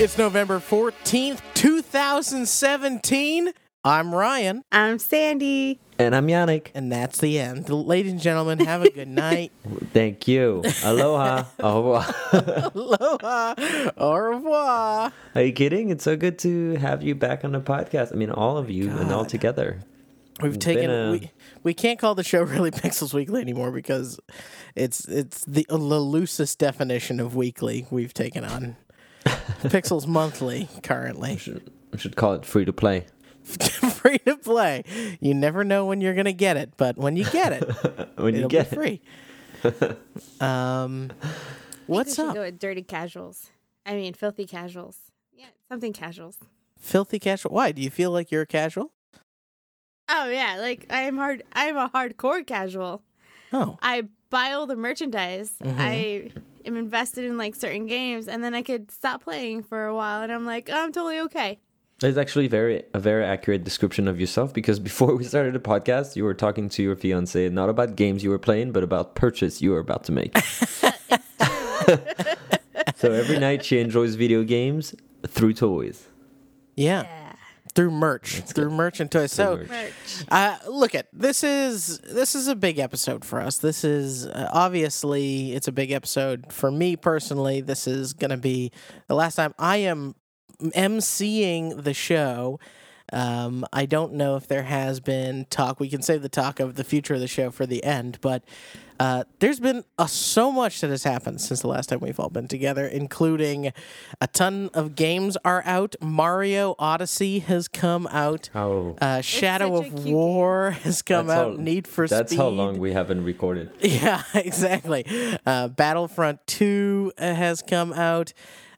It's November 14th, 2017. I'm Ryan, I'm Sandy. And I'm Yannick. and that's the end. Ladies and gentlemen, have a good night. Thank you. Aloha. Au revoir. Aloha. Au revoir. Are you kidding? It's so good to have you back on the podcast. I mean, all of you and all together. We've It's taken a- we, we can't call the show really Pixels Weekly anymore because it's it's the, the loosest definition of weekly we've taken on. Pixels Monthly currently. We should call it free to play. free to play. You never know when you're gonna get it, but when you get it, When you it'll get be it. free. um, what's up? Go with dirty casuals. I mean, filthy casuals. Yeah, something casuals. Filthy casual. Why do you feel like you're a casual? Oh yeah, like I am hard. I am a hardcore casual. Oh, I buy all the merchandise. Mhm. I am invested in like certain games, and then I could stop playing for a while, and I'm like, oh, I'm totally okay. It's actually very a very accurate description of yourself because before we started the podcast, you were talking to your fiance not about games you were playing, but about purchase you were about to make. so every night she enjoys video games through toys. yeah. Yeah. Through merch, through merch and toys. So, merch. Merch. uh, look at this is this is a big episode for us. This is uh, obviously it's a big episode for me personally. This is going to be the last time I am emceeing the show. Um, I don't know if there has been talk. We can save the talk of the future of the show for the end, but uh, there's been uh, so much that has happened since the last time we've all been together, including a ton of games are out. Mario Odyssey has come out. Oh, Uh, Shadow of cute game. War has come That's out. how- Need for that's Speed. That's how long we haven't recorded. Yeah, exactly. Uh, Battlefront 2 uh, has come out.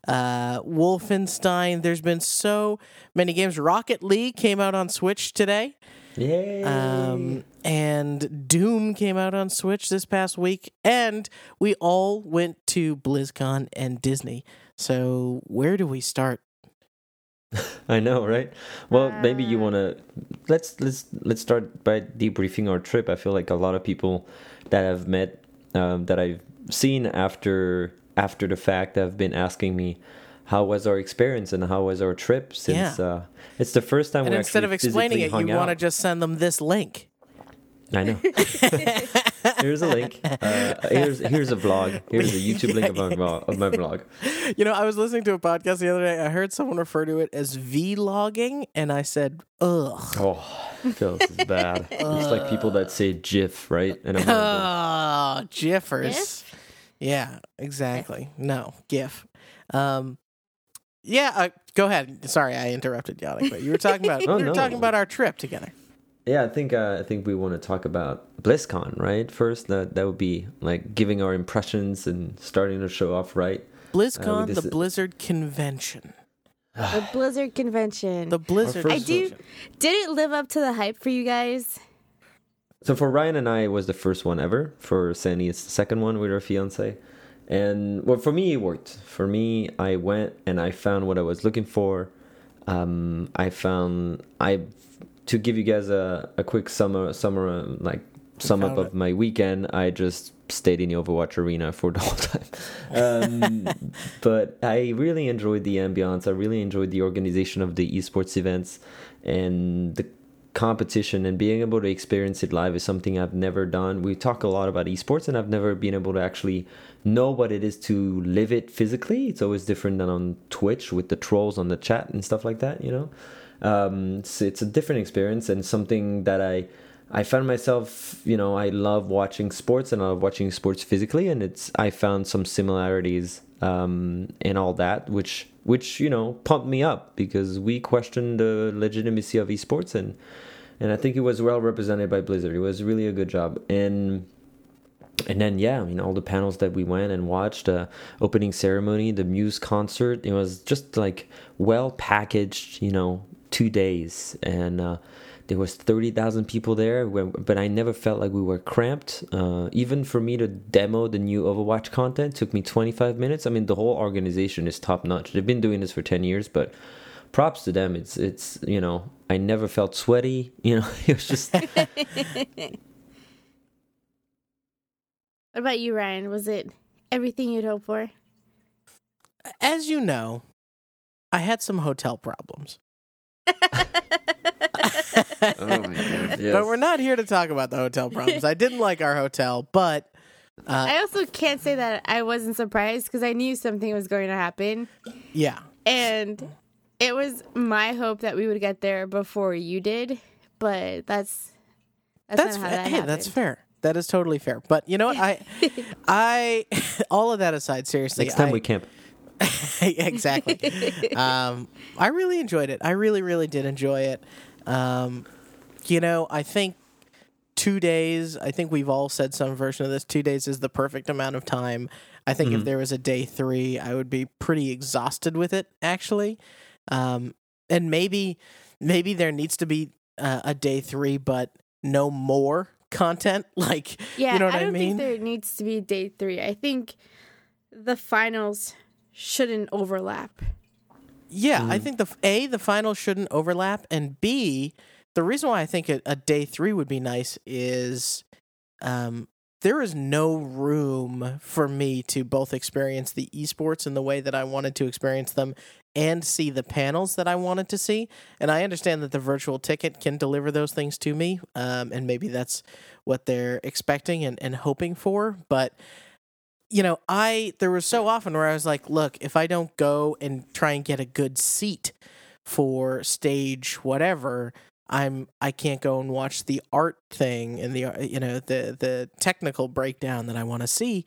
Uh, Wolfenstein. There's been so many games. Rocket League came out on Switch today. Yay! Um, and Doom came out on Switch this past week. And we all went to BlizzCon and Disney. So, where do we start? I know, right? Well, maybe you want to let's let's let's start by debriefing our trip. I feel like a lot of people that I've met um, that I've seen after after the fact have been asking me how was our experience and how was our trip since Yeah. uh, it's the first time And we instead actually of explaining it, you want to just send them this link. I know. here's a link. Uh, here's here's a vlog. Here's a YouTube link of my vlog. Of my vlog. You know, I was listening to a podcast the other day. I heard someone refer to it as vlogging, and I said, "Ugh." Oh, feels bad. It's like people that say GIF, right? And I'm like, Oh, Jiffers. GIF? Yeah, exactly. No, GIF. Um, yeah, uh, go ahead. Sorry, I interrupted Yannick, but you were talking about Oh, you were no. talking about our trip together. Yeah, I think uh, I think we want to talk about BlizzCon, right? First, that that would be like giving our impressions and starting the show off right. BlizzCon, this the Blizzard convention, The Blizzard convention. the Blizzard. I do. Did it live up to the hype for you guys? So for Ryan and I, it was the first one ever. For Sandy, it's the second one with her fiance. And well, for me, it worked. For me, I went and I found what I was looking for. Um, I found I to give you guys a, a quick summer summer like sum up found of my weekend. I just stayed in the Overwatch arena for the whole time. Um, but I really enjoyed the ambiance. I really enjoyed the organization of the esports events and the competition and being able to experience it live is something I've never done. We talk a lot about esports and I've never been able to actually know what it is to live it physically. It's always different than on Twitch with the trolls on the chat and stuff like that, you know. Um, so it's a different experience and something that I I found myself, you know, I love watching sports and I love watching sports physically, and it's I found some similarities um, in all that, which which you know pumped me up because we questioned the legitimacy of esports and and I think it was well represented by Blizzard. It was really a good job and. And then yeah, I mean all the panels that we went and watched, uh, opening ceremony, the Muse concert, it was just like well packaged, you know, two days, and uh, there was 30,000 people there, but I never felt like we were cramped. Uh, even for me to demo the new Overwatch content took me 25 minutes. I mean, the whole organization is top notch. They've been doing this for 10 years, but props to them. It's it's you know I never felt sweaty. You know, it was just. what about you, Ryan? Was it everything you'd hoped for? As you know, I had some hotel problems. oh my god! Yes. But we're not here to talk about the hotel problems. I didn't like our hotel, but uh, I also can't say that I wasn't surprised because I knew something was going to happen. yeah, And it was my hope that we would get there before you did, but that's that's, that's not how that hey, happened. that's fair. That is totally fair. But you know what? I, I, all of that aside, seriously, Next time I, we camp. exactly. um, I really enjoyed it. I really, really did enjoy it. Um, you know, I think two days. I think we've all said some version of this. Two days is the perfect amount of time. I think if there was a day three, I would be pretty exhausted with it. Actually, um, and maybe, maybe there needs to be uh, a day three, but no more content. Like, Yeah, you know what I I, don't mean? think there needs to be day three. I think the finals shouldn't overlap. Yeah, I think the a the finals shouldn't overlap, and b the reason why I think a, a day three would be nice is, um, there is no room for me to both experience the esports in the way that I wanted to experience them and see the panels that I wanted to see. And I understand that the virtual ticket can deliver those things to me, um, and maybe that's what they're expecting and, and hoping for, but you know, I there was so often where I was like, look, if I don't go and try and get a good seat for stage whatever, I'm I can't go and watch the art thing and the you know the the technical breakdown that I want to see.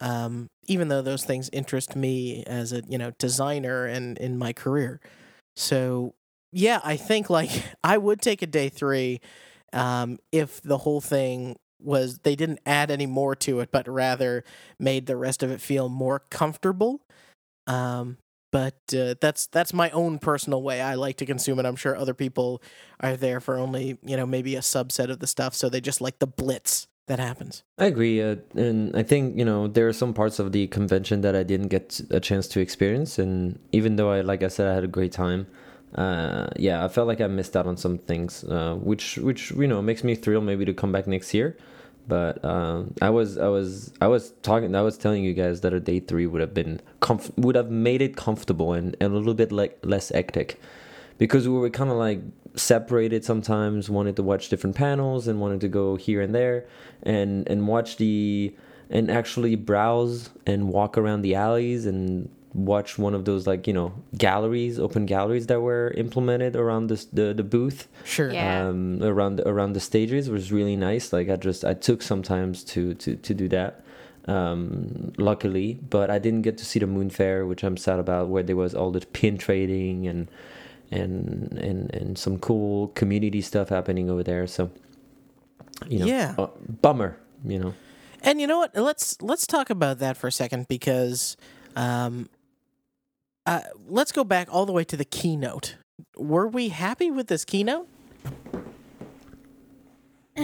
Um, even though those things interest me as a you know designer and in my career, so yeah, I think like I would take a day three um, if the whole thing was they didn't add any more to it, but rather made the rest of it feel more comfortable. Um, but uh, that's that's my own personal way I like to consume it. I'm sure other people are there for only you know maybe a subset of the stuff, so they just like the blitz that happens. I agree, uh, and I think you know there are some parts of the convention that I didn't get a chance to experience, and even though I, like I said, I had a great time. Uh, yeah, I felt like I missed out on some things, uh, which which you know makes me thrilled maybe to come back next year. But um, I was I was I was talking I was telling you guys that a day three would have been comf- would have made it comfortable and, and a little bit like less hectic, because we were kind of like separated sometimes wanted to watch different panels and wanted to go here and there and and watch the and actually browse and walk around the alleys and watch one of those like you know galleries open galleries that were implemented around this the, the booth Sure. Yeah. um around around the stages was really nice like i just i took some times to to to do that um luckily but i didn't get to see the moon fair which i'm sad about where there was all the pin trading and and and and some cool community stuff happening over there so you know Yeah. uh, bummer you know And you know what? Let's let's talk about that for a second because um, uh, let's go back all the way to the keynote. Were we happy with this keynote?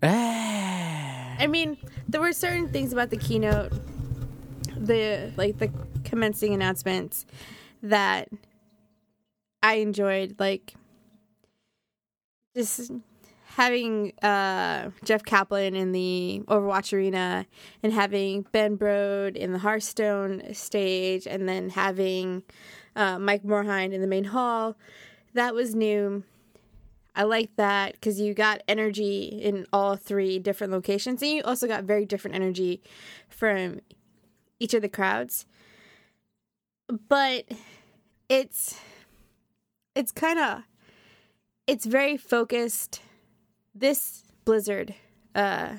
Ah. I mean, there were certain things about the keynote, the like the commencing announcements that I enjoyed, like just having uh, Jeff Kaplan in the Overwatch arena and having Ben Brode in the Hearthstone stage, and then having uh, Mike Morhaime in the main hall. That was new. I like that because you got energy in all three different locations, and you also got very different energy from each of the crowds. But it's it's kind of it's very focused. This Blizzard uh,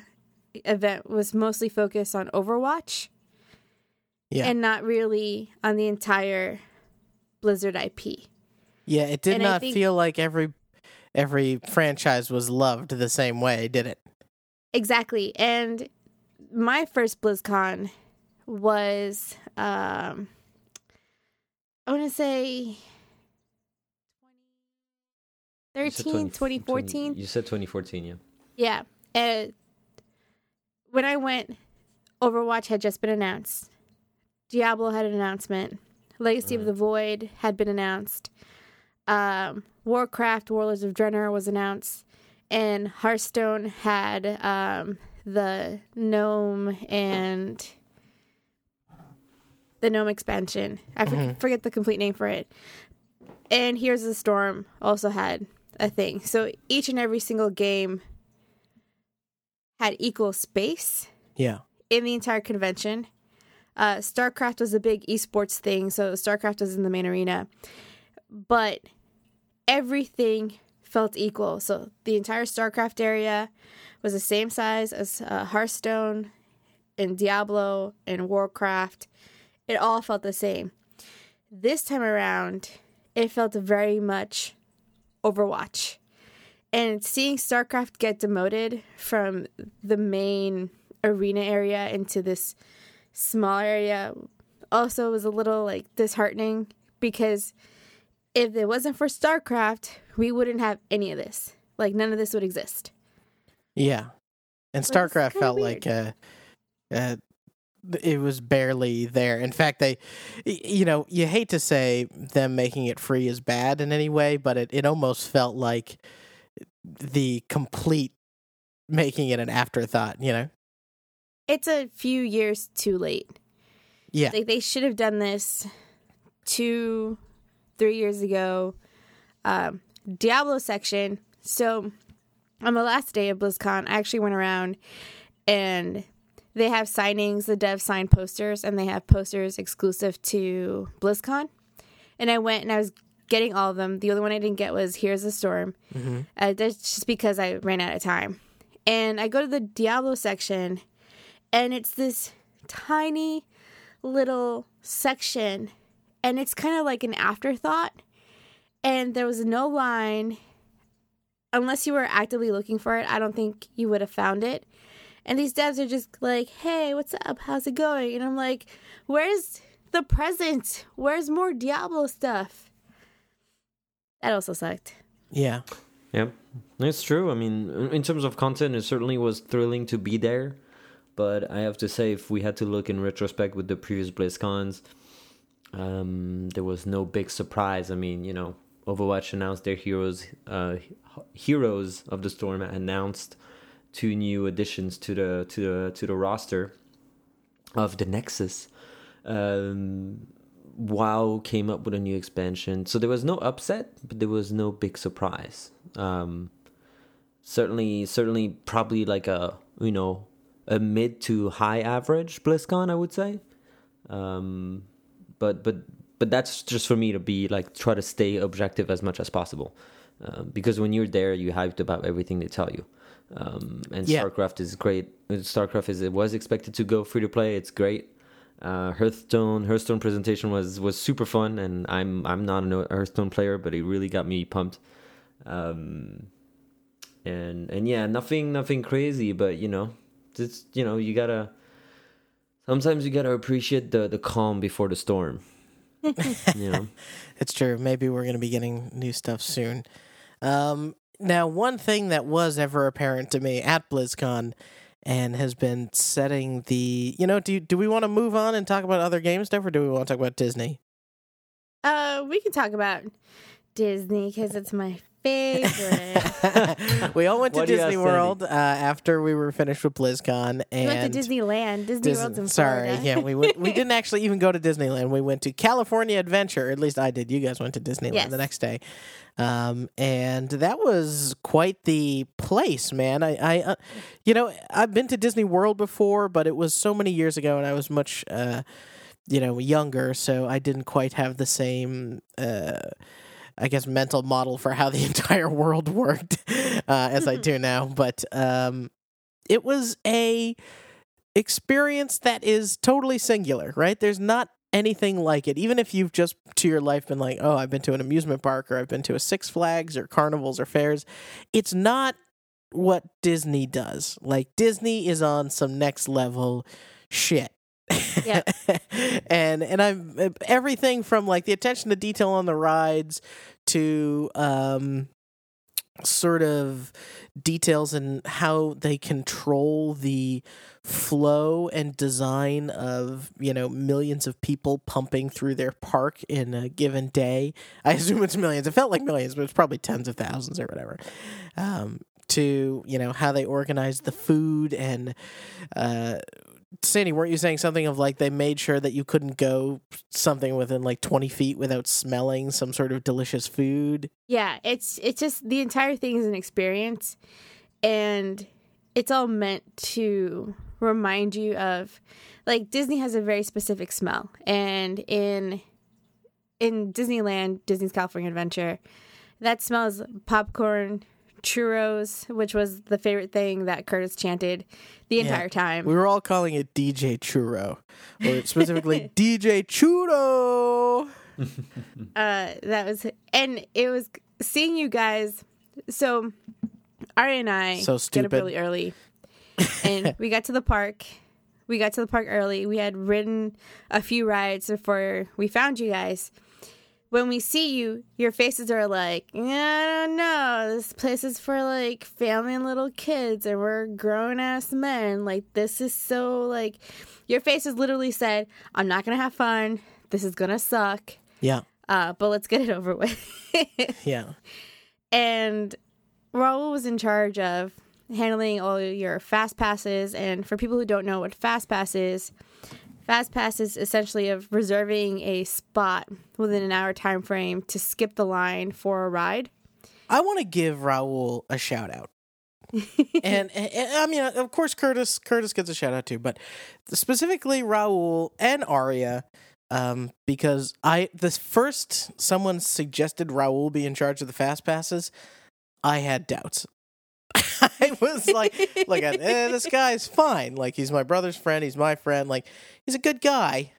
event was mostly focused on Overwatch Yeah. and not really on the entire Blizzard IP. Yeah, it did And not think- feel like every every franchise was loved the same way, did it? Exactly. And my first BlizzCon was um I want to say 13, 20 2014. You said 2014, yeah. Yeah. And when I went, Overwatch had just been announced. Diablo had an announcement. Legacy of the Void had been announced. Um, Warcraft, Warlords of Draenor was announced. And Hearthstone had um, the Gnome and the Gnome expansion. I for- forget the complete name for it. And Here's the Storm also had a thing. So each and every single game had equal space Yeah. in the entire convention. Uh, StarCraft was a big esports thing, so StarCraft was in the main arena. But everything felt equal. So the entire StarCraft area was the same size as uh, Hearthstone and Diablo and Warcraft. It all felt the same. This time around, it felt very much Overwatch. And seeing StarCraft get demoted from the main arena area into this small area also was a little like disheartening because if it wasn't for StarCraft, we wouldn't have any of this. Like none of this would exist. Yeah. And StarCraft felt weird. like uh, uh, it was barely there. In fact, they, you know, you hate to say them making it free is bad in any way, but it, it almost felt like the complete making it an afterthought, you know? It's a few years too late. Yeah. Like they should have done this two, three years ago. Um, Diablo section. So on the last day of BlizzCon, I actually went around and they have signings. The devs signed posters, and they have posters exclusive to BlizzCon. And I went and I was getting all of them. The only one I didn't get was "Here's the Storm." Uh, that's just because I ran out of time. And I go to the Diablo section, and it's this tiny little section, and it's kind of like an afterthought. And there was no line. Unless you were actively looking for it, I don't think you would have found it. And these devs are just like, hey, what's up? How's it going? And I'm like, where's the present? Where's more Diablo stuff? That also sucked. Yeah. Yeah, it's true. I mean, in- in terms of content, it certainly was thrilling to be there. But I have to say, if we had to look in retrospect with the previous BlizzCons, um, there was no big surprise. I mean, you know, Overwatch announced their heroes, uh, heroes of the storm announced two new additions to the to the to the roster of the Nexus. Um, WoW came up with a new expansion, so there was no upset, but there was no big surprise. Um, certainly, certainly, probably like a you know a mid to high average BlizzCon, I would say. Um, but but but that's just for me to be like try to stay objective as much as possible, um, because when you're there, you hyped about everything they tell you. Um, and Yeah. StarCraft is great. StarCraft is it was expected to go free to play. It's great. Uh, Hearthstone Hearthstone presentation was was super fun, and I'm I'm not a Hearthstone player, but it really got me pumped. Um, and and yeah, nothing nothing crazy, but you know, just you know, you gotta sometimes you gotta appreciate the the calm before the storm. you know, It's true. Maybe we're to be getting new stuff soon. Um, now, one thing that was ever apparent to me at BlizzCon and has been setting the, you know, do do we want to move on and talk about other game stuff, or do we want to talk about Disney? Uh, we can talk about Disney because it's my favorite. we all went to What do you Disney have, World uh, after we were finished with BlizzCon, And we and went to Disneyland. Disney Dis- World's in sorry, Florida. yeah, we went, we didn't actually even go to Disneyland. We went to California Adventure. At least I did. You guys went to Disneyland Yes. the next day, um, and that was quite the place, man. I, I, uh, you know, I've been to Disney World before, but it was so many years ago, and I was much, uh, you know, younger, so I didn't quite have the same. Uh, I guess mental model for how the entire world worked uh, as I do now, but um, it was a experience that is totally singular, right? There's not anything like it. Even if you've just to your life been like, oh, I've been to an amusement park or I've been to a Six Flags or carnivals or fairs, it's not what Disney does. Like Disney is on some next level shit. Yep. and and I'm everything from like the attention to detail on the rides to um sort of details and how they control the flow and design of you know millions of people pumping through their park in a given day. I assume it's millions. It felt like millions but it's probably tens of thousands or whatever. Um, to you know how they organize the food and uh, Sandy, weren't you saying something of like they made sure that you couldn't go something within like 20 feet without smelling some sort of delicious food? Yeah, it's it's just the entire thing is an experience and it's all meant to remind you of like Disney has a very specific smell and in in Disneyland, Disney's California Adventure, that smells popcorn, churros, which was the favorite thing that Curtis chanted the Yeah. entire time. We were all calling it DJ Churro, or specifically DJ Churro. uh that was and it was seeing you guys so Ari and I So get stupid. up really early and we got to the park we got to the park early we had ridden a few rides before we found you guys when we see you your faces are like i don't know this place is for like family and little kids and we're grown-ass men like this is so like your faces literally said i'm not gonna have fun this is gonna suck Yeah, uh, but let's get it over with. yeah. and Raul was in charge of handling all your fast passes. And for people who don't know what fast pass is, fast pass is essentially of reserving a spot within an hour time frame to skip the line for a ride. I want to give Raul a shout out. and, and, and, I mean, of course, Curtis Curtis gets a shout out too, but specifically Raul and Aria, um, because I the first someone suggested Raul be in charge of the fast passes, I had doubts. I was like, look at eh, this guy's fine. Like he's my brother's friend. He's my friend. Like he's a good guy.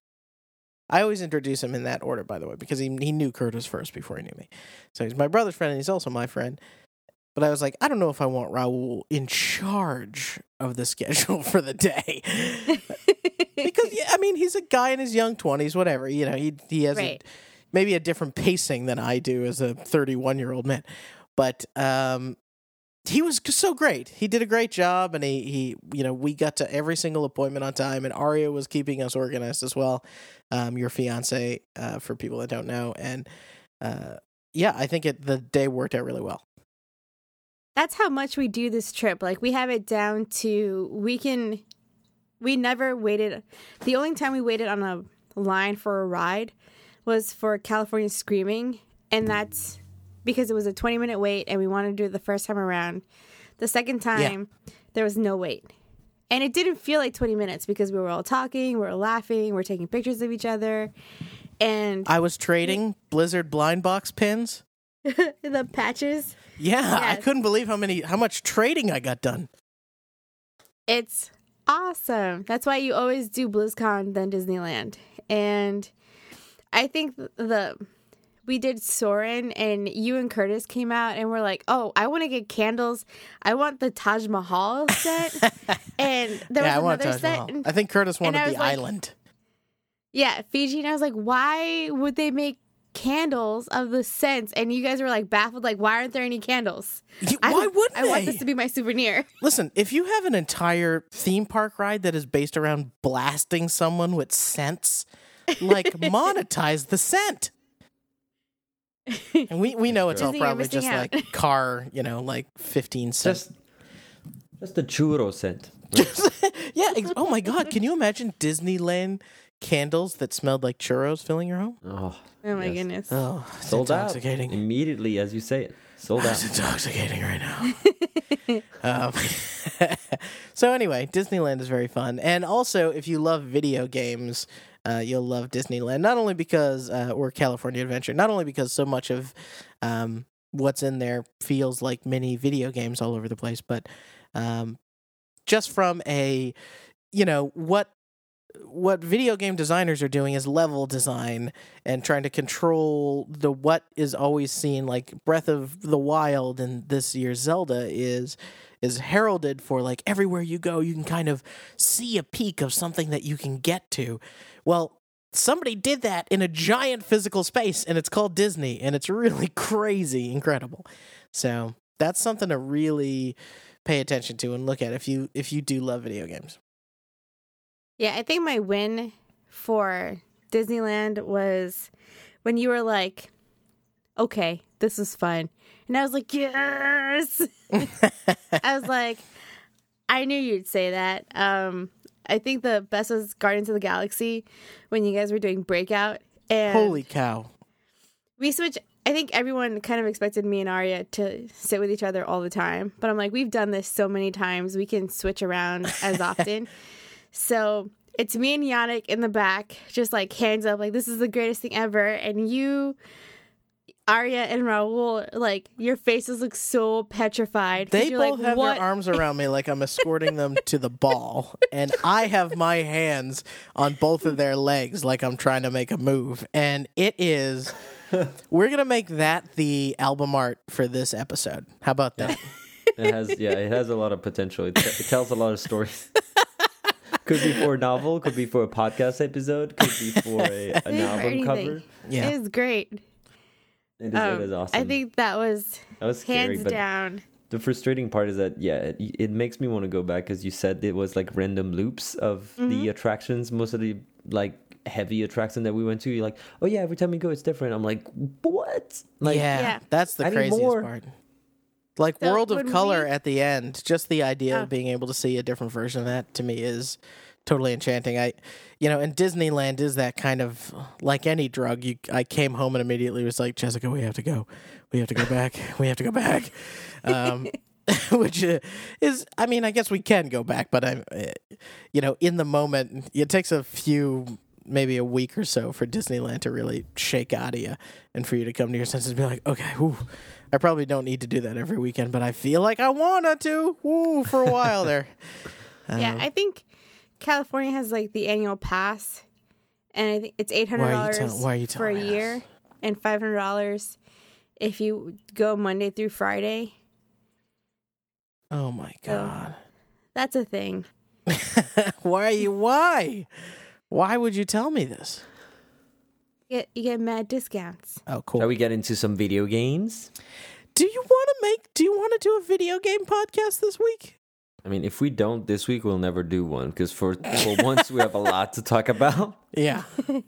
I always introduce him in that order, by the way, because he he knew Curtis first before he knew me. So he's my brother's friend, and he's also my friend. But I was like, I don't know if I want Raul in charge of the schedule for the day, because yeah, I mean he's a guy in his young twenties, whatever. You know, he he has a, maybe a different pacing than I do as a thirty-one year old man, but um, he was so great. He did a great job, and he he you know we got to every single appointment on time, and Aria was keeping us organized as well. Um, your fiance, uh, for people that don't know, and uh, yeah, I think it the day worked out really well. That's how much we do this trip. Like we have it down to we can we never waited the only time we waited on a line for a ride was for California Screaming and that's because it was a 20 minute wait and we wanted to do it the first time around. The second time there was no wait. And it didn't feel like 20 minutes because we were all talking, we were laughing, we were taking pictures of each other and I was trading Blizzard blind box pins. the patches Yeah, I couldn't believe how many how much trading I got done. It's awesome. That's why you always do BlizzCon than Disneyland. And I think the we did Soren and you and Curtis came out and we're like, "Oh, I want to get candles. I want the Taj Mahal set." and there yeah, I was another set. And- I think Curtis wanted the like- island. yeah, Fiji. And I was like, "Why would they make candles of the scents?" And you guys were like baffled, like, "Why aren't there any candles?" Y- I Why wouldn't I want this to be my souvenir. Listen, if you have an entire theme park ride that is based around blasting someone with scents, like monetize the scent. And we, we know it's all probably just out. like car, you know, like 15 cents. Just, just the churro scent. yeah. Ex- oh my God. Can you imagine Disneyland candles that smelled like churros filling your home? Oh, Oh my Yes. goodness. Oh, it's sold out intoxicating. immediately as you say it. Sold It's out. intoxicating right now. um, so anyway, Disneyland is very fun, and also if you love video games, uh, you'll love Disneyland. Not only because uh, we're California Adventure, not only because so much of um, what's in there feels like mini video games all over the place, but um, just from a you know what what video game designers are doing is level design and trying to control the what is always seen like Breath of the Wild and this year's Zelda is is heralded for like everywhere you go you can kind of see a peek of something that you can get to. Well, somebody did that in a giant physical space and it's called Disney and it's really crazy incredible. So, that's something to really pay attention to and look at if you if you do love video games. Yeah, I think my win for Disneyland was when you were like, okay, this is fun. And I was like, yes. I was like, I knew you'd say that. Um, I think the best was Guardians of the Galaxy when you guys were doing Breakout. And Holy cow. we switch. I think everyone kind of expected me and Arya to sit with each other all the time, but I'm like, we've done this so many times, we can switch around as often. so it's me and Yannick in the back, just like hands up, like this is the greatest thing ever, and you. Arya and Raul, like your faces look so petrified. They you're both like, have what? their arms around me like I'm escorting them to the ball, and I have my hands on both of their legs like I'm trying to make a move. And it is, we're gonna make that the album art for this episode. How about that? It has yeah, it has a lot of potential. It, it tells a lot of stories. could be for a novel, could be for a podcast episode, could be for a, an For album cover. Yeah. it's great. It is, Um, it is awesome. I think that was that was scary, hands down. the frustrating part is that yeah, it, it makes me want to go back because you said it was like random loops of Mm-hmm. the attractions. Most of the like heavy attraction that we went to, you're like, oh yeah, every time we go, it's different. I'm like, what? Like, yeah, Yeah. that's the I craziest part. Like So World of Color we- at the end, just the idea Oh. of being able to see a different version of that to me is totally enchanting. I, you know, and Disneyland is that kind of like any drug. You, I came home and immediately was like, Jessica, we have to go, we have to go back, we have to go back. Um, which uh, is, I mean, I guess we can go back, but I'm, uh, you know, in the moment, it takes a few. Maybe a week or so for Disneyland to really shake out of you and for you to come to your senses and be like, okay, whew, I probably don't need to do that every weekend, but I feel like I wanted to. Woo, for a while there. Yeah, Um, I think California has like the annual pass, and I think it's eight hundred Why are you dollars tell- why are you for a telling us? year, and five hundred dollars if you go Monday through Friday. oh my god. That's a thing. why are you? Why? Why would you tell me this? You get you get mad discounts. Oh, cool. Shall we get into some video games? do you want to make? Do you want to do a video game podcast this week? I mean, if we don't this week, we'll never do one because for for once we have a lot to talk about. Yeah. I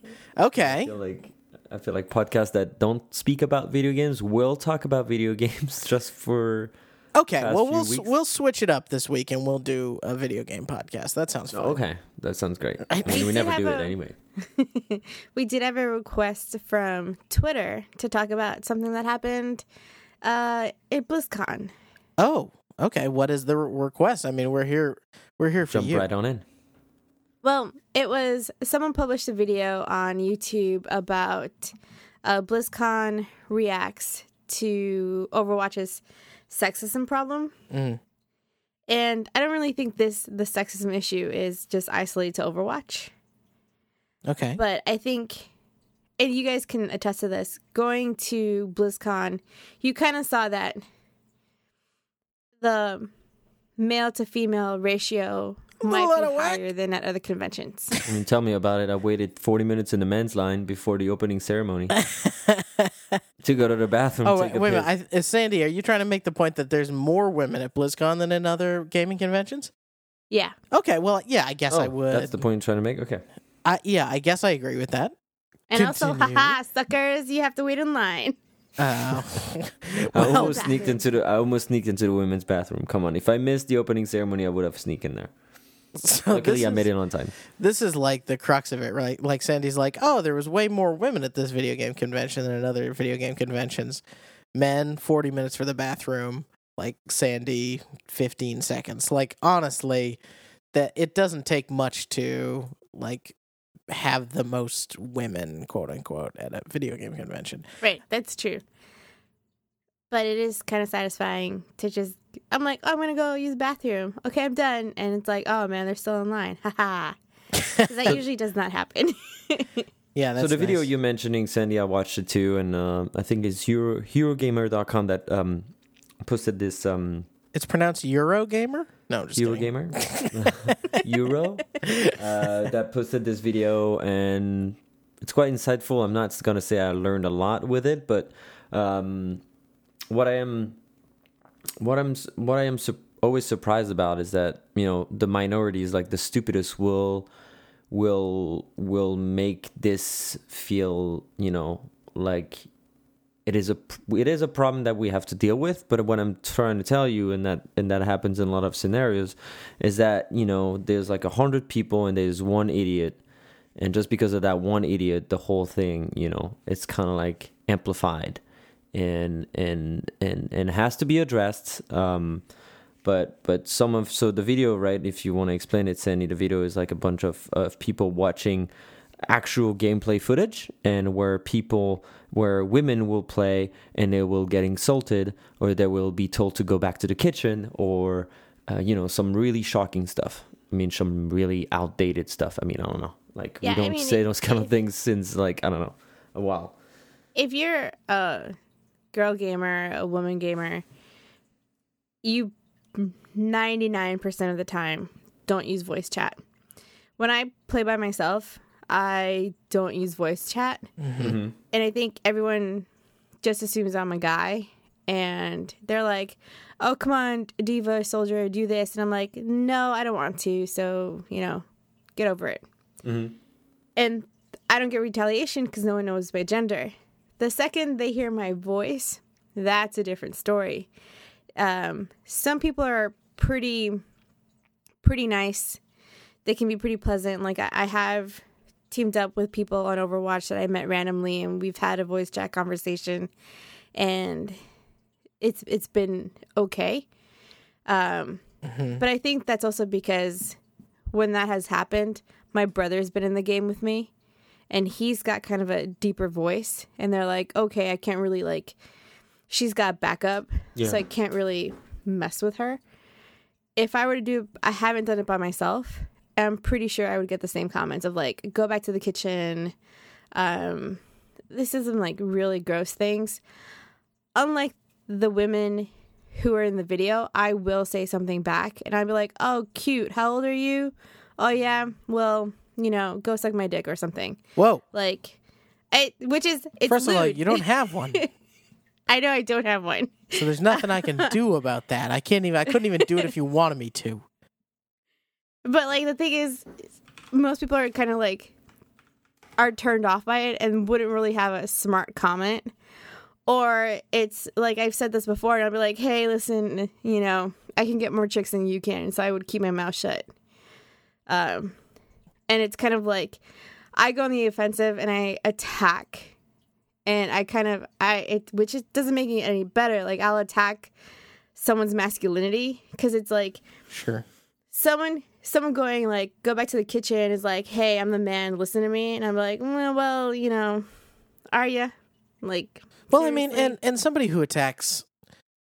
Okay. feel like I feel like podcasts that don't speak about video games will talk about video games just for. Okay. Well, we'll weeks. we'll switch it up this week and we'll do a video game podcast. That sounds fun. Okay, that sounds great. I mean, we never do it anyway. We did have a request from Twitter to talk about something that happened uh, at BlizzCon. Oh. Okay. What is the re- request? I mean, we're here. We're here for Jump you. right on in. Well, it was someone published a video on YouTube about uh, BlizzCon reacts to Overwatch's sexism problem. Mm. And I don't really think this the sexism issue is just isolated to Overwatch, Okay. but I think and you guys can attest to this. Going to BlizzCon, you kind of saw that the male to female ratio might be a whack. higher than at other conventions. I mean, tell me about it. I waited 40 minutes in the men's line before the opening ceremony to go to the bathroom. Oh take wait, a wait a minute. I, uh, Sandy, are you trying to make the point that there's more women at BlizzCon than in other gaming conventions? Yeah. Okay, well, yeah, I guess I Oh, would. That's the point I'm trying to make. Okay. I, yeah, I guess I agree with that. And also, Continue. haha, suckers, you have to wait in line. Uh, I well, almost sneaked bathroom. into the. I almost sneaked into the women's bathroom. Come on, if I missed the opening ceremony, I would have sneaked in there. so Luckily, I made is- it on time. This is like the crux of it, right? Like Sandy's like, oh, there was way more women at this video game convention than at other video game conventions. Men, 40 minutes for the bathroom. Like Sandy, 15 seconds. Like, honestly, that it doesn't take much to, like, have the most women, quote unquote, at a video game convention. Right, that's true. But it is kind of satisfying to just. I'm like, oh, I'm gonna go use the bathroom. Okay, I'm done, and it's like, oh man, they're still in line. Haha. 'Cause that usually does not happen. Yeah, that's so the video you're mentioning, Sandy, I watched it too, and uh, I think it's Hero HeroGamer.com that um, posted this um, It's pronounced Eurogamer? No, just Hero kidding. Gamer Euro uh, that posted this video, and it's quite insightful. I'm not gonna say I learned a lot with it, but um, what I am what I'm what I am su- always surprised about is that you know the minorities, like the stupidest, will will will make this feel you know like it is a it is a problem that we have to deal with. But what I'm trying to tell you, and that and that happens in a lot of scenarios, is that you know there's like a hundred people and there's one idiot, and just because of that one idiot, the whole thing you know it's kind of like amplified, and and and and has to be addressed. Um, but but some of so the video right if you want to explain it sandy the video is like a bunch of, of people watching actual gameplay footage and where people where women will play and they will get insulted or they will be told to go back to the kitchen or uh, you know some really shocking stuff. I mean some really outdated stuff. I mean i don't know. Like Yeah, we don't mean, say it- those kind of things since like i don't know a while. If you're a girl gamer, a woman gamer, you 99% of the time don't use voice chat. When I play by myself, I don't use voice chat. And I think everyone just assumes I'm a guy and they're like, "Oh, come on, D.Va soldier, do this." And I'm like, "No, I don't want to." So, you know, get over it. And I don't get retaliation because no one knows my gender. The second they hear my voice, that's a different story. Um, some people are pretty, pretty nice. They can be pretty pleasant. Like I, I have teamed up with people on Overwatch that I met randomly, and we've had a voice chat conversation, and it's it's been okay. Um, But I think that's also because when that has happened, my brother's been in the game with me, and he's got kind of a deeper voice, and they're like, okay, I can't really like. She's got backup, Yeah. so I can't really mess with her. If I were to do, I haven't done it by myself. I'm pretty sure I would get the same comments of like, go back to the kitchen. Um, this isn't like really gross things. Unlike the women who are in the video, I will say something back and I'd be like, oh, cute. How old are you? Oh, yeah. Well, you know, go suck my dick or something. Whoa. Like, I, which is, it's First of all, you don't have one. I know I don't have one. So there's nothing I can do about that. I can't even I couldn't even do it if you wanted me to. But like the thing is, most people are kind of like are turned off by it and wouldn't really have a smart comment. Or it's like I've said this before, and I'll be like, "Hey, listen, you know, I can get more chicks than you can," so I would keep my mouth shut. Um, and it's kind of like I go on the offensive and I attack, and I kind of I it which is, doesn't make it any better. Like I'll attack someone's masculinity because it's like Sure. someone someone going like go back to the kitchen is like hey i'm the man listen to me. And i'm like well, well you know are you like Well, I mean, and and somebody who attacks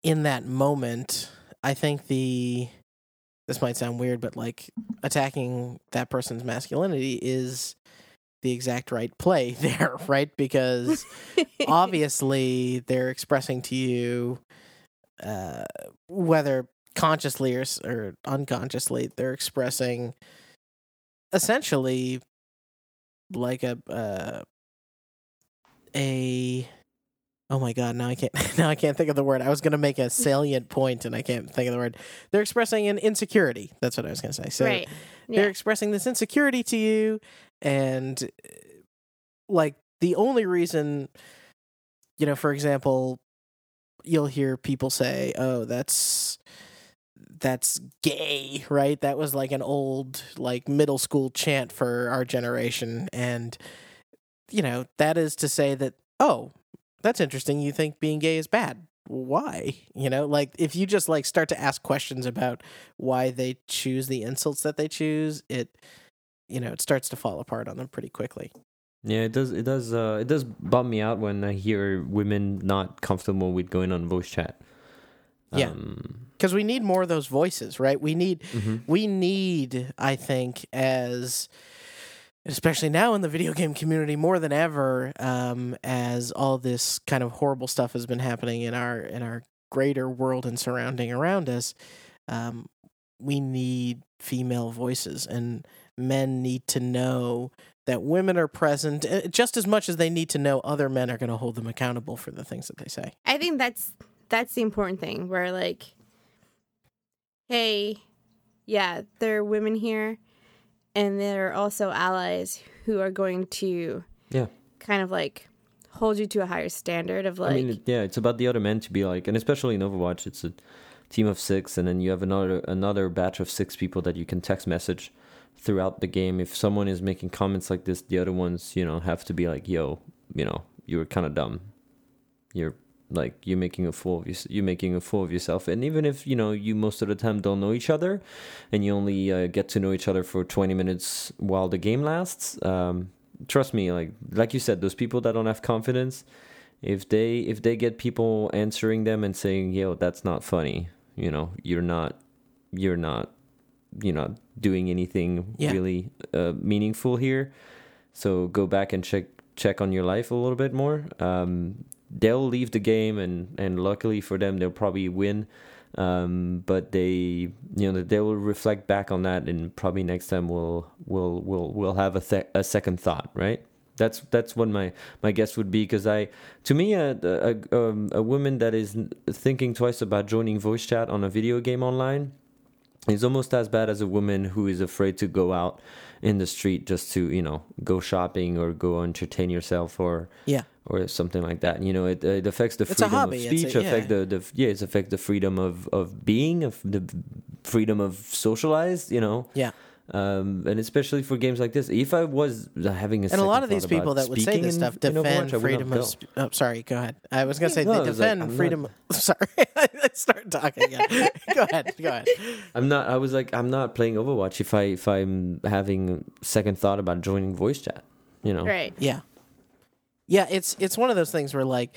in that moment, I think the this might sound weird, but like attacking that person's masculinity is the exact right play there, right? Because obviously they're expressing to you uh, whether consciously or, or unconsciously they're expressing essentially like a uh, a oh my god now i can't now i can't think of the word. I was going to make a salient point and i can't think of the word. They're expressing an insecurity. That's what i was going to say. So right. they're expressing this insecurity to you and uh, like the only reason you know for example you'll hear people say oh that's that's gay right that was like an old like middle school chant for our generation and you know that is to say that oh that's interesting you think being gay is bad why you know like if you just like start to ask questions about why they choose the insults that they choose it you know it starts to fall apart on them pretty quickly Yeah, it does. It does. Uh, it does bum me out when I hear women not comfortable with going on voice chat. Yeah. Because we need more of those voices right we need mhm. we need i think as especially now in the video game community more than ever um, as all this kind of horrible stuff has been happening in our in our greater world and surrounding around us um, we need female voices and men need to know that women are present uh, just as much as they need to know other men are going to hold them accountable for the things that they say i think that's that's the important thing where like hey yeah there are women here and there are also allies who are going to Yeah. kind of like hold you to a higher standard of like I mean, yeah, it's about the other men to be like, and especially in Overwatch, it's a team of six, and then you have another another batch of six people that you can text message throughout the game. If someone is making comments like this, the other ones, you know, have to be like, "Yo, you know, you're kind of dumb. You're like you're making a fool of you. You're making a fool of yourself." And even if you know you most of the time don't know each other, and you only uh, get to know each other for 20 minutes while the game lasts. Um, trust me like like you said those people that don't have confidence if they if they get people answering them and saying yo that's not funny you know you're not you're not you're not doing anything Yeah. really uh, meaningful here so go back and check check on your life a little bit more um, they'll leave the game and and luckily for them they'll probably win um, but they you know they will reflect back on that and probably next time we'll we'll we'll we'll have a, th- a second thought right that's that's what my my guess would be because I to me a a, um, a woman that is thinking twice about joining voice chat on a video game online is almost as bad as a woman who is afraid to go out in the street just to you know go shopping or go entertain yourself or Yeah. Or something like that. You know, it, it affects the freedom hobby. of It's a- speech, affect yeah. the, the yeah, it affects the freedom of of being, of the freedom of socialize. You know, Yeah. um, and especially for games like this. If I was having a And a lot of these people that would say this stuff in Overwatch, defend freedom of. go. Sp- oh, sorry. Go ahead. I was gonna say No, they I was like, defend I'm not- freedom. Sorry, I started talking again. go ahead. Go ahead. I'm not. I was like, I'm not playing Overwatch if I if I'm having second thought about joining voice chat. You know, right Yeah. Yeah, it's it's one of those things where like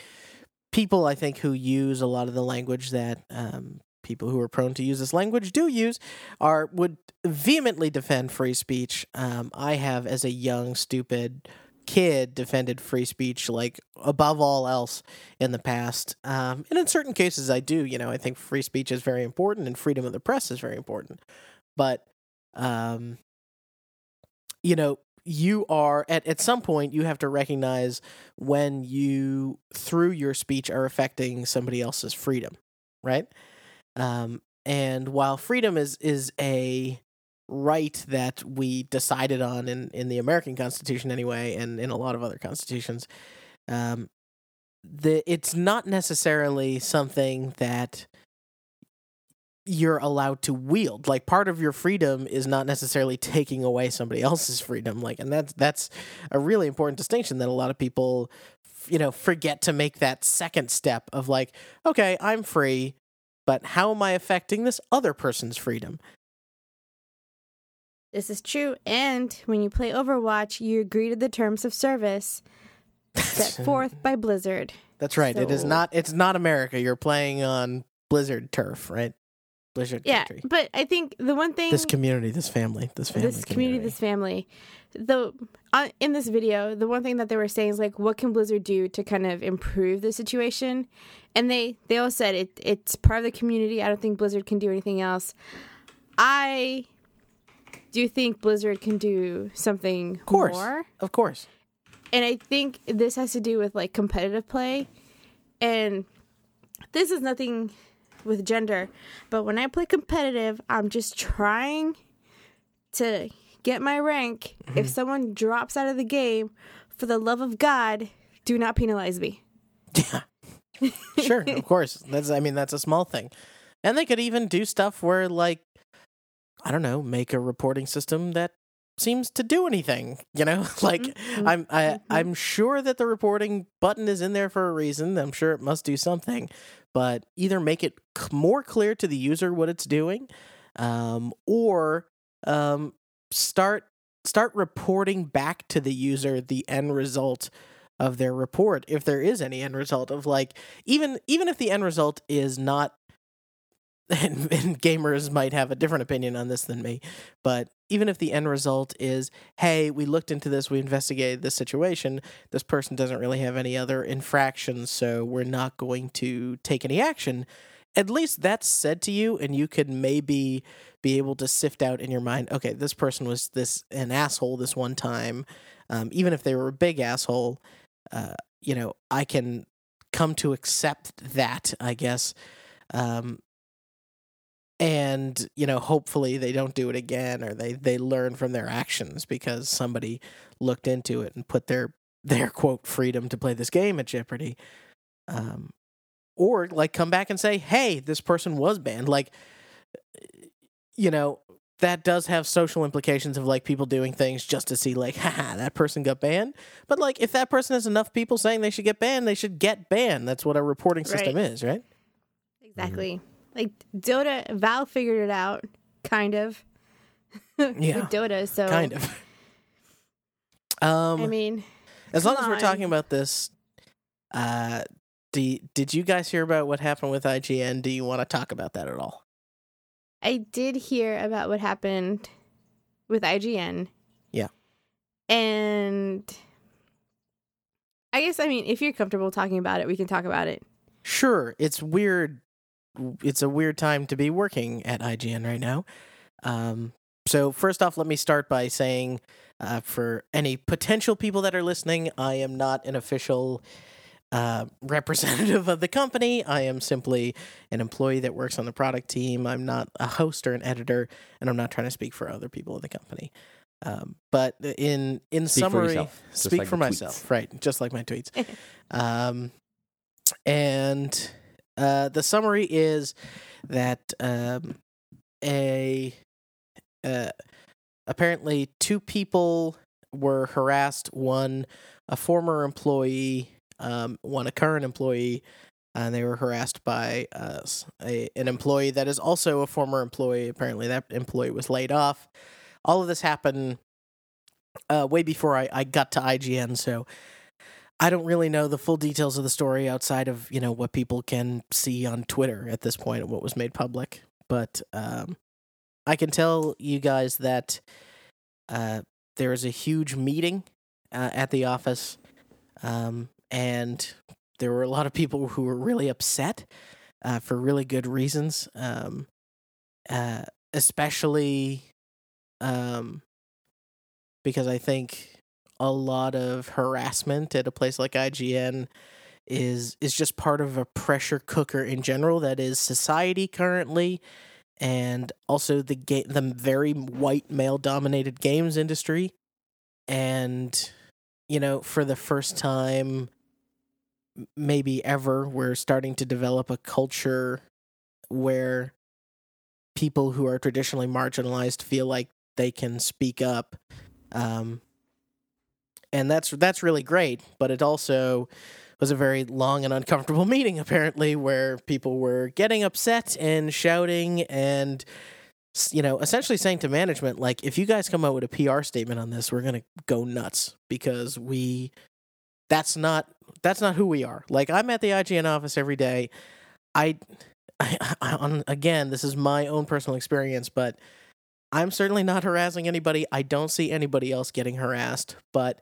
people I think who use a lot of the language that um, people who are prone to use this language do use are would vehemently defend free speech. Um, I have as a young stupid kid defended free speech like above all else in the past. Um, and in certain cases I do, you know, I think free speech is very important and freedom of the press is very important. But um you know, you are at at some point you have to recognize when you through your speech are affecting somebody else's freedom, right? Um, and while freedom is is a right that we decided on in in the American Constitution anyway, and in a lot of other constitutions, um, the it's not necessarily something that you're allowed to wield. Like part of your freedom is not necessarily taking away somebody else's freedom. Like, and that's that's a really important distinction that a lot of people, you know, forget to make that second step of like, okay, I'm free, but how am I affecting this other person's freedom? this is true and when you play overwatch you agree to the terms of service set forth by blizzard That's right. it is not. It's not America. You're playing on Blizzard turf, right? Blizzard yeah country. but i think the one thing This community, this family, this family, this community, this family. The uh, in this video, the one thing that they were saying is like, what can Blizzard do to kind of improve the situation? And they they all said it it's part of the community. I don't think Blizzard can do anything else. I do think Blizzard can do something of course, more, of course. and I think this has to do with like competitive play, and this is nothing with gender, but when I play competitive, I'm just trying to get my rank. If mm-hmm. someone drops out of the game, for the love of God, do not penalize me. Yeah. sure, of course. That's I mean that's a small thing. And they could even do stuff where like I don't know, make a reporting system that seems to do anything, you know? like Mhm, I'm I mhm. I'm sure that the reporting button is in there for a reason. I'm sure it must do something, but either make it c- more clear to the user what it's doing um or um start start reporting back to the user the end result of their report if there is any end result of like even even if the end result is not and, and gamers might have a different opinion on this than me but even if the end result is hey we looked into this we investigated this situation this person doesn't really have any other infractions so we're not going to take any action at least that's said to you and you could maybe be able to sift out in your mind okay this person was this an asshole this one time um, even if they were a big asshole uh, you know i can come to accept that, I guess. Um, and you know, hopefully they don't do it again, or they they learn from their actions because somebody looked into it and put their their quote freedom to play this game at jeopardy. Um, or like come back and say, "Hey, this person was banned." Like, you know, that does have social implications of like people doing things just to see like haha that person got banned but like if that person has enough people saying they should get banned they should get banned that's what a reporting system Right. is right Exactly. Like Dota, Valve figured it out, kind of. Yeah. With Dota, so kind of um I mean, as long as we're talking about this uh do did you guys hear about what happened with IGN do you want to talk about that at all I did hear about what happened with IGN. Yeah. And I guess I mean, if you're comfortable talking about it, we can talk about it. Sure, it's weird. It's a weird time to be working at IGN right now. Um, so first off, let me start by saying, uh, for any potential people that are listening, I am not an official uh, representative of the company. I am simply an employee that works on the product team. I'm not a host or an editor, and I'm not trying to speak for other people in the company. Um, but in in Speak summary, just speak like for the tweets. myself, right? Just like my tweets. um, and uh, the summary is that um, a uh, apparently two people were harassed. One, a former employee, um, one a current employee, and they were harassed by uh, a, an employee that is also a former employee. Apparently, that employee was laid off. All of this happened uh, way before I, I got to IGN, so I don't really know the full details of the story outside of you know what people can see on Twitter at this point, what was made public. But um, I can tell you guys that uh, there is a huge meeting uh, at the office, um, and there were a lot of people who were really upset uh, for really good reasons, um, uh, especially um, because I think a lot of harassment at a place like IGN is is just part of a pressure cooker in general that is society currently. And also the ga- the very white male dominated games industry. And you know for the first time maybe ever we're starting to develop a culture where people who are traditionally marginalized feel like they can speak up um, and that's that's really great. But it also was a very long and uncomfortable meeting, apparently, where people were getting upset and shouting and you know essentially saying to management like if you guys come out with a pr statement on this we're gonna go nuts because we that's not that's not who we are like i'm at the ign office every day i, I, I on, again this is my own personal experience but I'm certainly not harassing anybody. I don't see anybody else getting harassed. But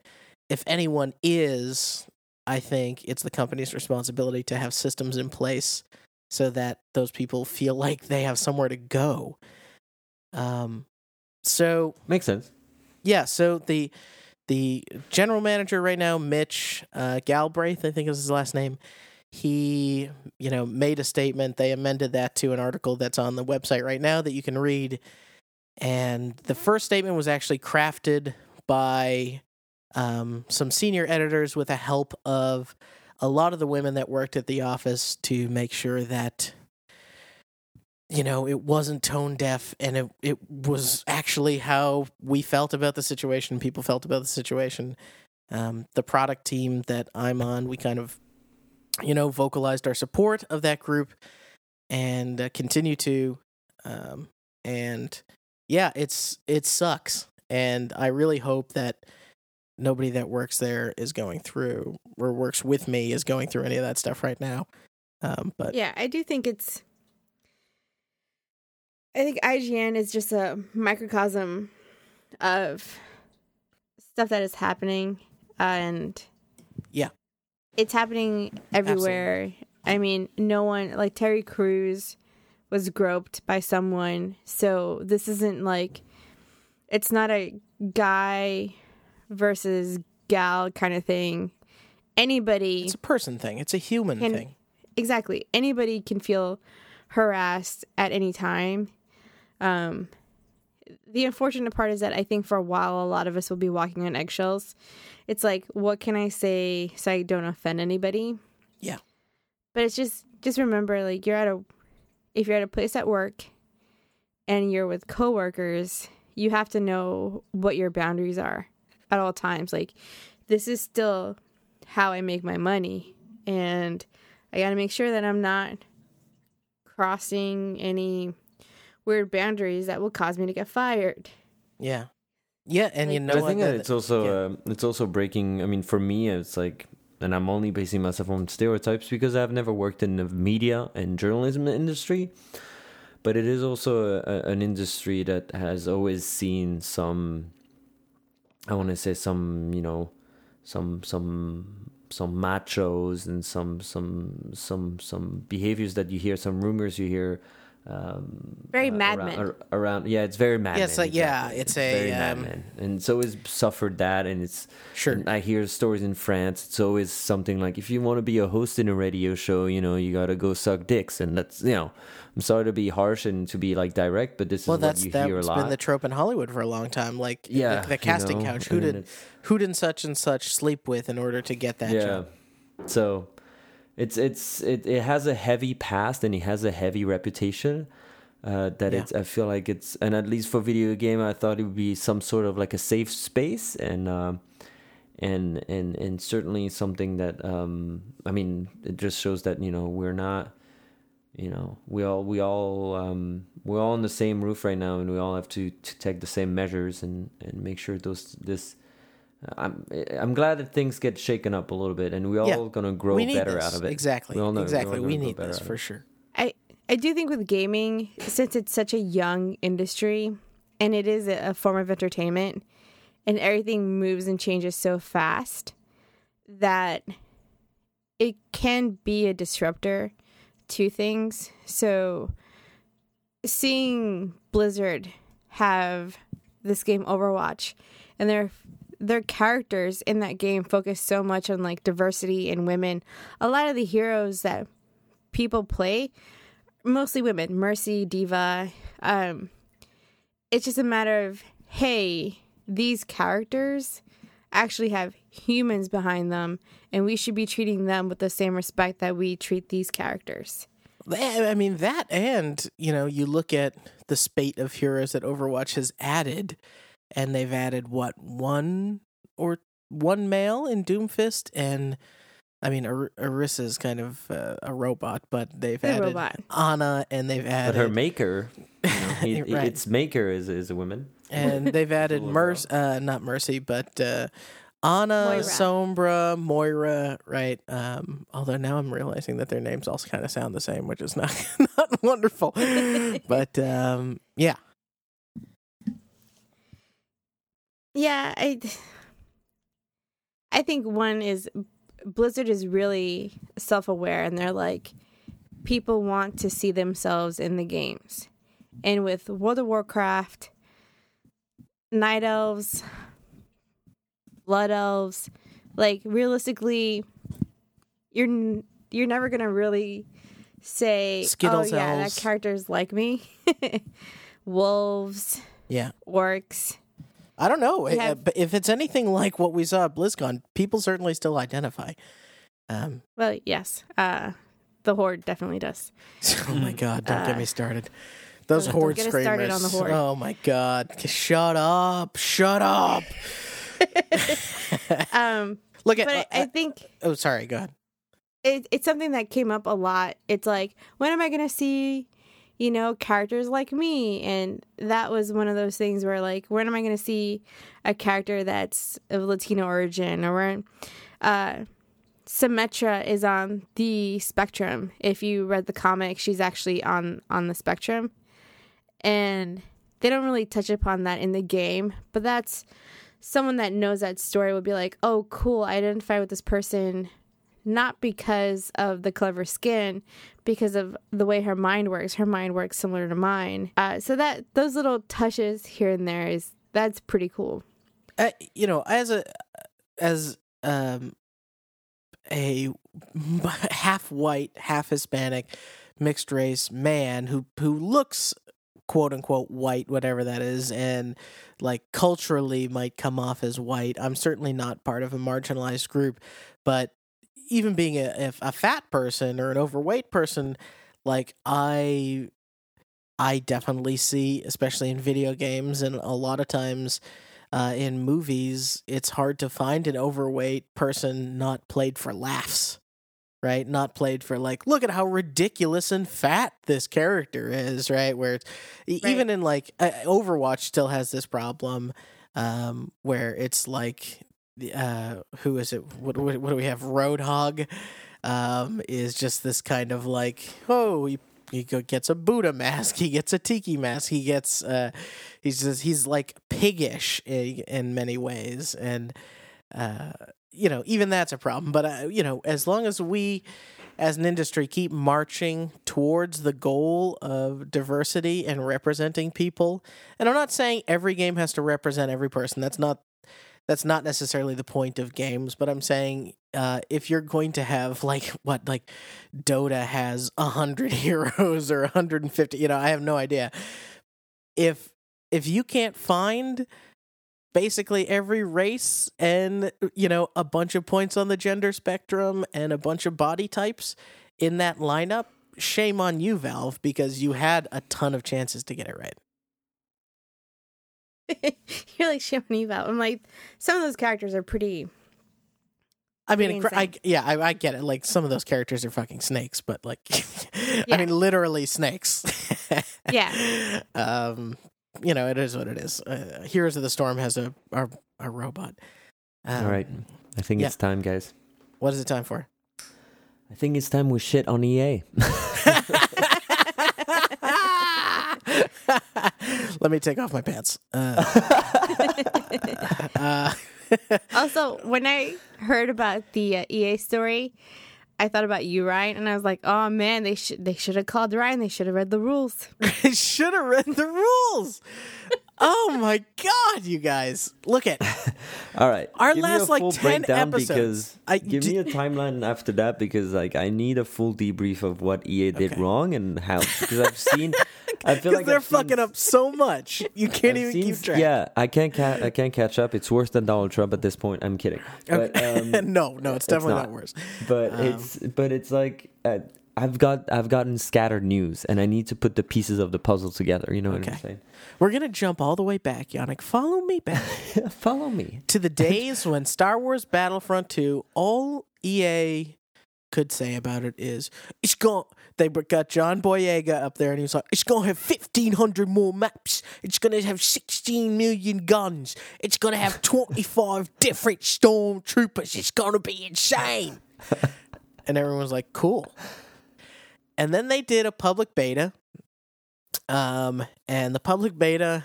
if anyone is, I think it's the company's responsibility to have systems in place so that those people feel like they have somewhere to go. Um, so Makes sense. yeah, so the the general manager right now, Mitch uh, Galbraith, I think is his last name. He, you know, made a statement. They amended that to an article that's on the website right now that you can read. And the first statement was actually crafted by um, some senior editors with the help of a lot of the women that worked at the office to make sure that you know it wasn't tone deaf and it it was actually how we felt about the situation people felt about the situation. Um, the product team that i'm on we kind of you know vocalized our support of that group and uh, continue to um, and yeah it's it sucks. And i really hope that nobody that works there is going through or works with me is going through any of that stuff right now um, but Yeah, I do think it's. I think IGN is just a microcosm of stuff that is happening, uh, and Yeah. it's happening everywhere. I mean, no one like Terry Crews was groped by someone, so this isn't like it's not a guy versus gal kind of thing. anybody It's a person thing. It's a human Can- thing. exactly anybody can feel harassed at any time um the unfortunate part is that i think for a while a lot of us will be walking on eggshells it's like what can i say so i don't offend anybody Yeah. but it's just just remember like you're at a if you're at a place at work and you're with coworkers you have to know what your boundaries are at all times like this is still how i make my money and I got to make sure that I'm not crossing any weird boundaries that will cause me to get fired. Yeah. Yeah, and you know I think that That- it's also yeah. um, it's also breaking. I mean, for me, it's like, and I'm only basing myself on stereotypes because I've never worked in the media and journalism industry. But it is also a, a, an industry that has always seen some. I want to say some, you know, some some some machos and some some some some behaviors that you hear, some rumors you hear. Um, Very uh, Mad around, around, yeah, it's very mad. Yeah, it's Men, like- yeah, exactly. it's a, very um, Men. and so it's suffered that, and it's Sure. and I hear stories in France. It's always something like if you want to be a host in a radio show, you know, you gotta go suck dicks, and that's you know, I'm sorry to be harsh and to be like direct, but this Well, is what that's you hear a that's lot. been the trope in Hollywood for a long time. Like the- Yeah, the, you casting know, couch. Who and did who did such and such sleep with in order to get that yeah. job? So it's it's it, it has a heavy past and it has a heavy reputation. Uh, that Yeah. it's I feel like it's and at least for video game I thought it would be some sort of like a safe space and um and and and certainly something that um I mean it just shows that you know we're not you know we all we all um we're all on the same roof right now and we all have to to take the same measures and and make sure those this I'm I'm glad that things get shaken up a little bit and we're all Yeah. gonna grow we better this. out of it Exactly. We all know- we're exactly. gonna We grow need better this for sure. I I do think with gaming, since it's such a young industry and it is a, a form of entertainment, and everything moves and changes so fast that it can be a disruptor to things. So seeing Blizzard have this game Overwatch and their their characters in that game focus so much on like diversity and women. A lot of the heroes that people play mostly women mercy D.Va um it's just a matter of hey these characters actually have humans behind them and we should be treating them with the same respect that we treat these characters I mean that, and you know, you look at the spate of heroes that Overwatch has added, and they've added what one or one male in Doomfist, and I mean, Ar- Orisa's kind of uh, a robot, but they've The added robot. Ana, and they've but added her maker you know, he, Right. its maker is is a woman and they've added Little Mercy, uh, not Mercy, but uh, Ana, Moira. Sombra, Moira, right? Um, although now I'm realizing that their names also kind of sound the same, which is not not wonderful. but um, yeah, yeah i i think one is blizzard is really self-aware and they're like people want to see themselves in the games and with world of warcraft night elves blood elves like realistically you're you're never gonna really say Skittles oh yeah elves. that character's like me wolves yeah. orcs I don't know, Uh, have- but if it's anything like what we saw at BlizzCon, people certainly still identify. Um, well yes uh the horde definitely does oh my god, don't get Uh, me started. Those don't horde get screamers. on the horde. Oh my god, shut up, shut up. um Look at. but I, uh, I think oh, sorry. Go ahead. it, it's something that came up a lot. It's like, when am I going to see, you know, characters like me? And that was one of those things where, like, when am I going to see a character that's of Latino origin? Or when uh, Symmetra is on the spectrum. If you read the comic, she's actually on on the spectrum, and they don't really touch upon that in the game. But that's someone that knows that story would be like, oh, cool, I identify with this person not because of the clever skin, because of the way her mind works. Her mind works similar to mine. Uh, so that those little touches here and there is that's pretty cool. uh, you know, as a as um a half white, half Hispanic, mixed race man who who looks quote unquote white, whatever that is, and like culturally might come off as white. I'm certainly not part of a marginalized group, but even being a, a fat person or an overweight person, like I I definitely see, especially in video games, and a lot of times uh, in movies, it's hard to find an overweight person not played for laughs, right? Not played for like, look at how ridiculous and fat this character is, right? Where it's right. even in like uh, Overwatch still has this problem um, where it's like, uh, who is it? What, what, what do we have? Roadhog um, is just this kind of like, oh, he he gets a Buddha mask, he gets a tiki mask, he gets uh, he's just he's like piggish in, in many ways, and uh, you know even that's a problem. But uh, you know, as long as we as an industry keep marching towards the goal of diversity and representing people, and I'm not saying every game has to represent every person. That's not that's not necessarily the point of games, but I'm saying uh, if you're going to have like what like Dota has a hundred heroes or 150, you know, I have no idea. If if you can't find basically every race and you know a bunch of points on the gender spectrum and a bunch of body types in that lineup, shame on you, Valve, because you had a ton of chances to get it right. You're like shamming Eve I'm like, some of those characters are pretty. I mean, I, yeah, I, I, get it. Like some of those characters are fucking snakes, but like, yeah. I mean, literally snakes. yeah. Um, you know, it is what it is. Uh, Heroes of the Storm has a a, a robot. Um, All right, I think yeah. it's time, guys. What is it time for? I think it's time we shit on EA. Let me take off my pants. Uh, uh, also, when I heard about the uh, EA story, I thought about you, Ryan, and I was like, "Oh man, they should they should have called Ryan. They should have read the rules. they should have read the rules." Oh my god, you guys! Look at. All right, our give last like ten episodes. Because I, give d- me a timeline after that because like I need a full debrief of what EA did okay. wrong and how because I've seen. I feel like they're I've fucking seen, up so much you can't I've even seen, keep track. Yeah, I can't. Ca- I can't catch up. It's worse than Donald Trump at this point. I'm kidding. But, um, no, no, it's definitely it's not. not. worse. But um, it's but it's like. Uh, I've got I've gotten scattered news, and I need to put the pieces of the puzzle together. You know okay. what I'm saying? We're gonna jump all the way back, Yannick. Follow me back. Follow me to the days when Star Wars Battlefront 2, all EA could say about it is it's going. They got John Boyega up there, and he was like, "It's gonna have fifteen hundred more maps. It's gonna have sixteen million guns. It's gonna have twenty five different stormtroopers. It's gonna be insane." and everyone was like, "Cool." And then they did a public beta. Um, and the public beta,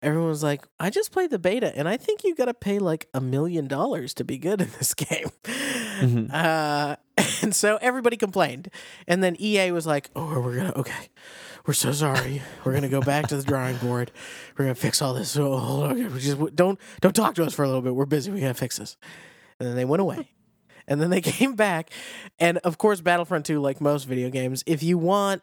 everyone was like, I just played the beta, and I think you got to pay like a million dollars to be good in this game. Mm-hmm. Uh, and so everybody complained. And then EA was like, Oh, we're going to, okay, we're so sorry. We're going to go back to the drawing board. We're going to fix all this. Oh, hold on. We just don't, don't talk to us for a little bit. We're busy. We got to fix this. And then they went away and then they came back. And of course, Battlefront 2, like most video games, if you want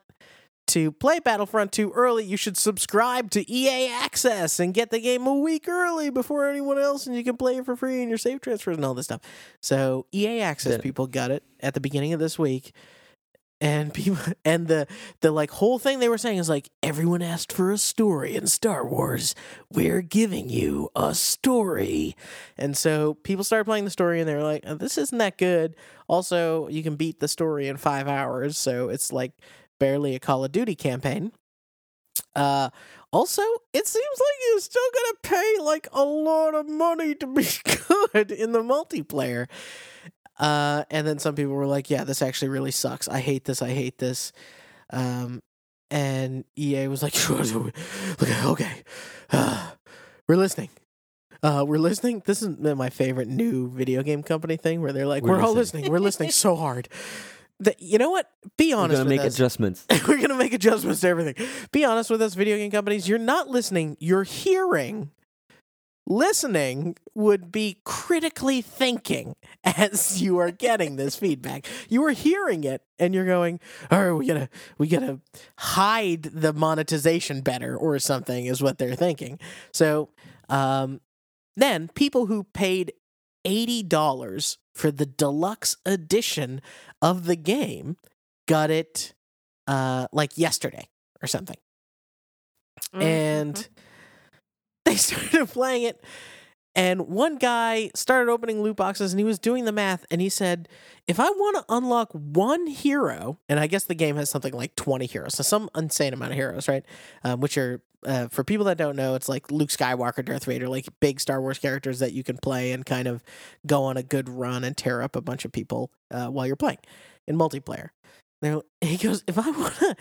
to play Battlefront 2 early, you should subscribe to EA Access and get the game a week early before anyone else, and you can play it for free and your save transfers and all this stuff. So, EA Access people got it at the beginning of this week and people and the the like whole thing they were saying is like everyone asked for a story in Star Wars. We're giving you a story. And so people started playing the story and they were like, oh, this isn't that good. Also, you can beat the story in 5 hours, so it's like barely a Call of Duty campaign. Uh also, it seems like you're still gonna pay like a lot of money to be good in the multiplayer. Uh, and then some people were like, "Yeah, this actually really sucks. I hate this. I hate this." Um, and EA was like, "Okay, uh, we're listening. Uh, we're listening. This is my favorite new video game company thing, where they're like, "We're, we're all listening. We're listening so hard." That you know what? Be honest. We're gonna make us. adjustments. we're gonna make adjustments to everything. Be honest with us, video game companies. You're not listening. You're hearing listening would be critically thinking as you are getting this feedback. You are hearing it and you're going, "Oh, we gotta, we gotta hide the monetization better or something," is what they're thinking. So, um, then people who paid eighty dollars for the deluxe edition of the game got it, uh, like yesterday or something, Mm-hmm. and they started playing it. And one guy started opening loot boxes and he was doing the math and he said if i want to unlock one hero and i guess the game has something like 20 heroes so some insane amount of heroes right? Um, which are uh, for people that don't know it's like luke skywalker darth vader like big star wars characters that you can play and kind of go on a good run and tear up a bunch of people uh, while you're playing in multiplayer. Now he goes if i want to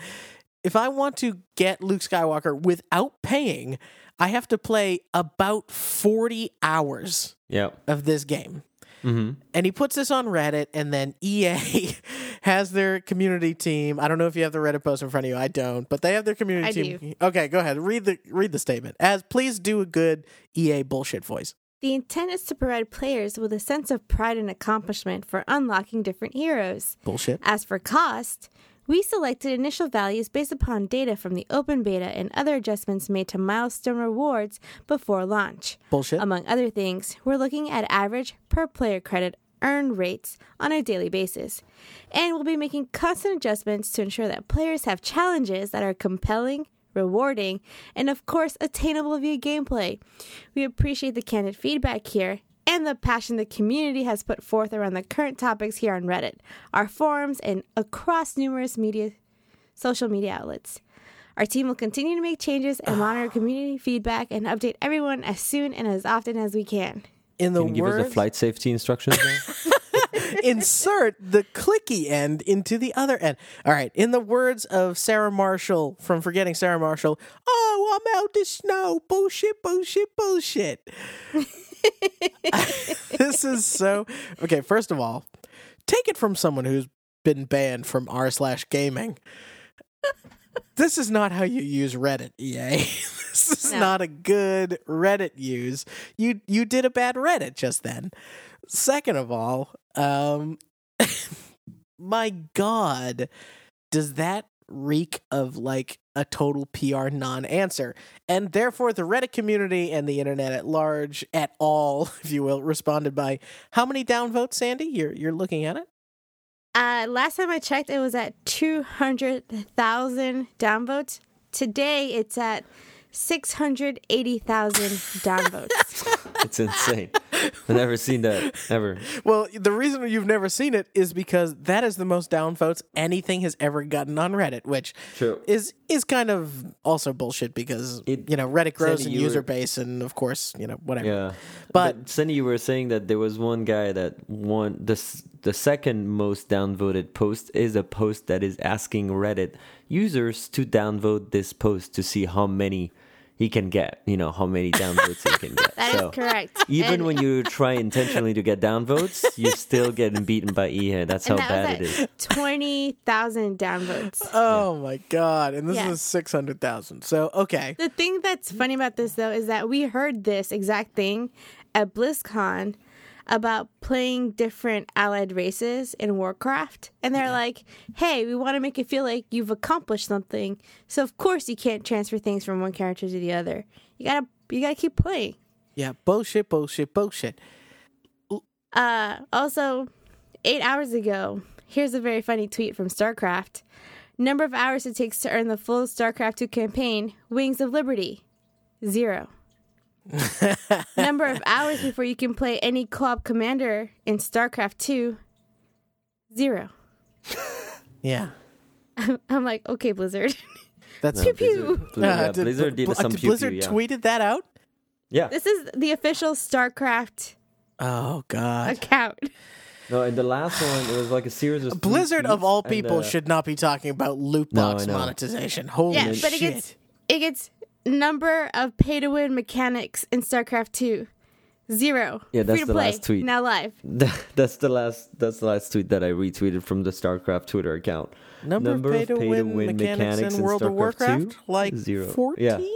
if I want to get Luke Skywalker without paying, I have to play about 40 hours Yeah. of this game. Mm-hmm. And he puts this on Reddit, and then EA has their community team. I don't know if you have the Reddit post in front of you. I don't, but they have their community I team. Okay, go ahead. Read the read the statement. As please do a good EA bullshit voice. The intent is to provide players with a sense of pride and accomplishment for unlocking different heroes. Bullshit. As for cost, we selected initial values based upon data from the open beta and other adjustments made to milestone rewards before launch. Bullshit. Among other things, we're looking at average per player credit earn rates on a daily basis. And we'll be making constant adjustments to ensure that players have challenges that are compelling, rewarding, and of course, attainable via gameplay. We appreciate the candid feedback here and the passion the community has put forth around the current topics here on Reddit, our forums, and across numerous media social media outlets. Our team will continue to make changes and monitor ah. community feedback and update everyone as soon and as often as we can. in the Can you give us words, the flight safety instructions now? insert the clicky end into the other end. All right. In the words of Sarah Marshall from Forgetting Sarah Marshall, oh, I'm out the snow. Bullshit, bullshit, bullshit. this is so okay. First of all, take it from someone who's been banned from r slash gaming. This is not how you use Reddit, EA. this is No. not a good Reddit use. You you did a bad Reddit just then. Second of all, um, my God, does that reek of like a total PR non answer? And therefore, the Reddit community and the internet at large, at all, if you will, responded by how many downvotes, Sandy? You're you're looking at it. Uh, last time I checked, it was at 200,000 downvotes. Today, it's at 680,000 downvotes. it's insane. I've never seen that ever. Well, the reason you've never seen it is because that is the most downvotes anything has ever gotten on Reddit, which True. is is kind of also bullshit because It- you know Reddit grows in user were- base and of course you know whatever. Yeah, But- but, Cindy, you were saying that there was one guy that won the the second most downvoted post is a post that is asking Reddit users to downvote this post to see how many he can get. You know how many downvotes he can get. That is so correct. even And- when you try intentionally to get downvotes, you're still getting beaten by EA. That's how that bad it was is. at 20,000 downvotes. Oh my god! And this Yeah. is six hundred thousand. So okay, The thing that's funny about this, though, is that we heard this exact thing at BlizzCon about playing different allied races in Warcraft. And they're like, hey, we want to make it feel like you've accomplished something. So, of course, you can't transfer things from one character to the other. You gotta, you gotta keep playing. yeah, bullshit, bullshit, bullshit. Uh, also, eight hours ago, here's a very funny tweet from StarCraft. Number of hours it takes to earn the full StarCraft 2 campaign, Wings of Liberty, zero. Number of hours before you can play any co op commander in StarCraft 2, zero. Yeah, I'm like, okay, Blizzard. that's No, pew. Blizzard, Blizzard, yeah, did- Blizzard did Bl- some did pew Blizzard pew, yeah. tweeted that out. Yeah. this is the official StarCraft Oh god. account. No, and the last one it was like a series of Blizzard of tweets, all and, people uh, should not be talking about loot box I know. monetization. Holy Yeah, but it gets it gets number of pay to win mechanics in StarCraft 2. Zero. Yeah, that's Free to the play. last tweet. Now live. that's the last. That's the last tweet that I retweeted from the StarCraft Twitter account. Number, of pay to win mechanics, in World of Warcraft, 2? like Zero. fourteen.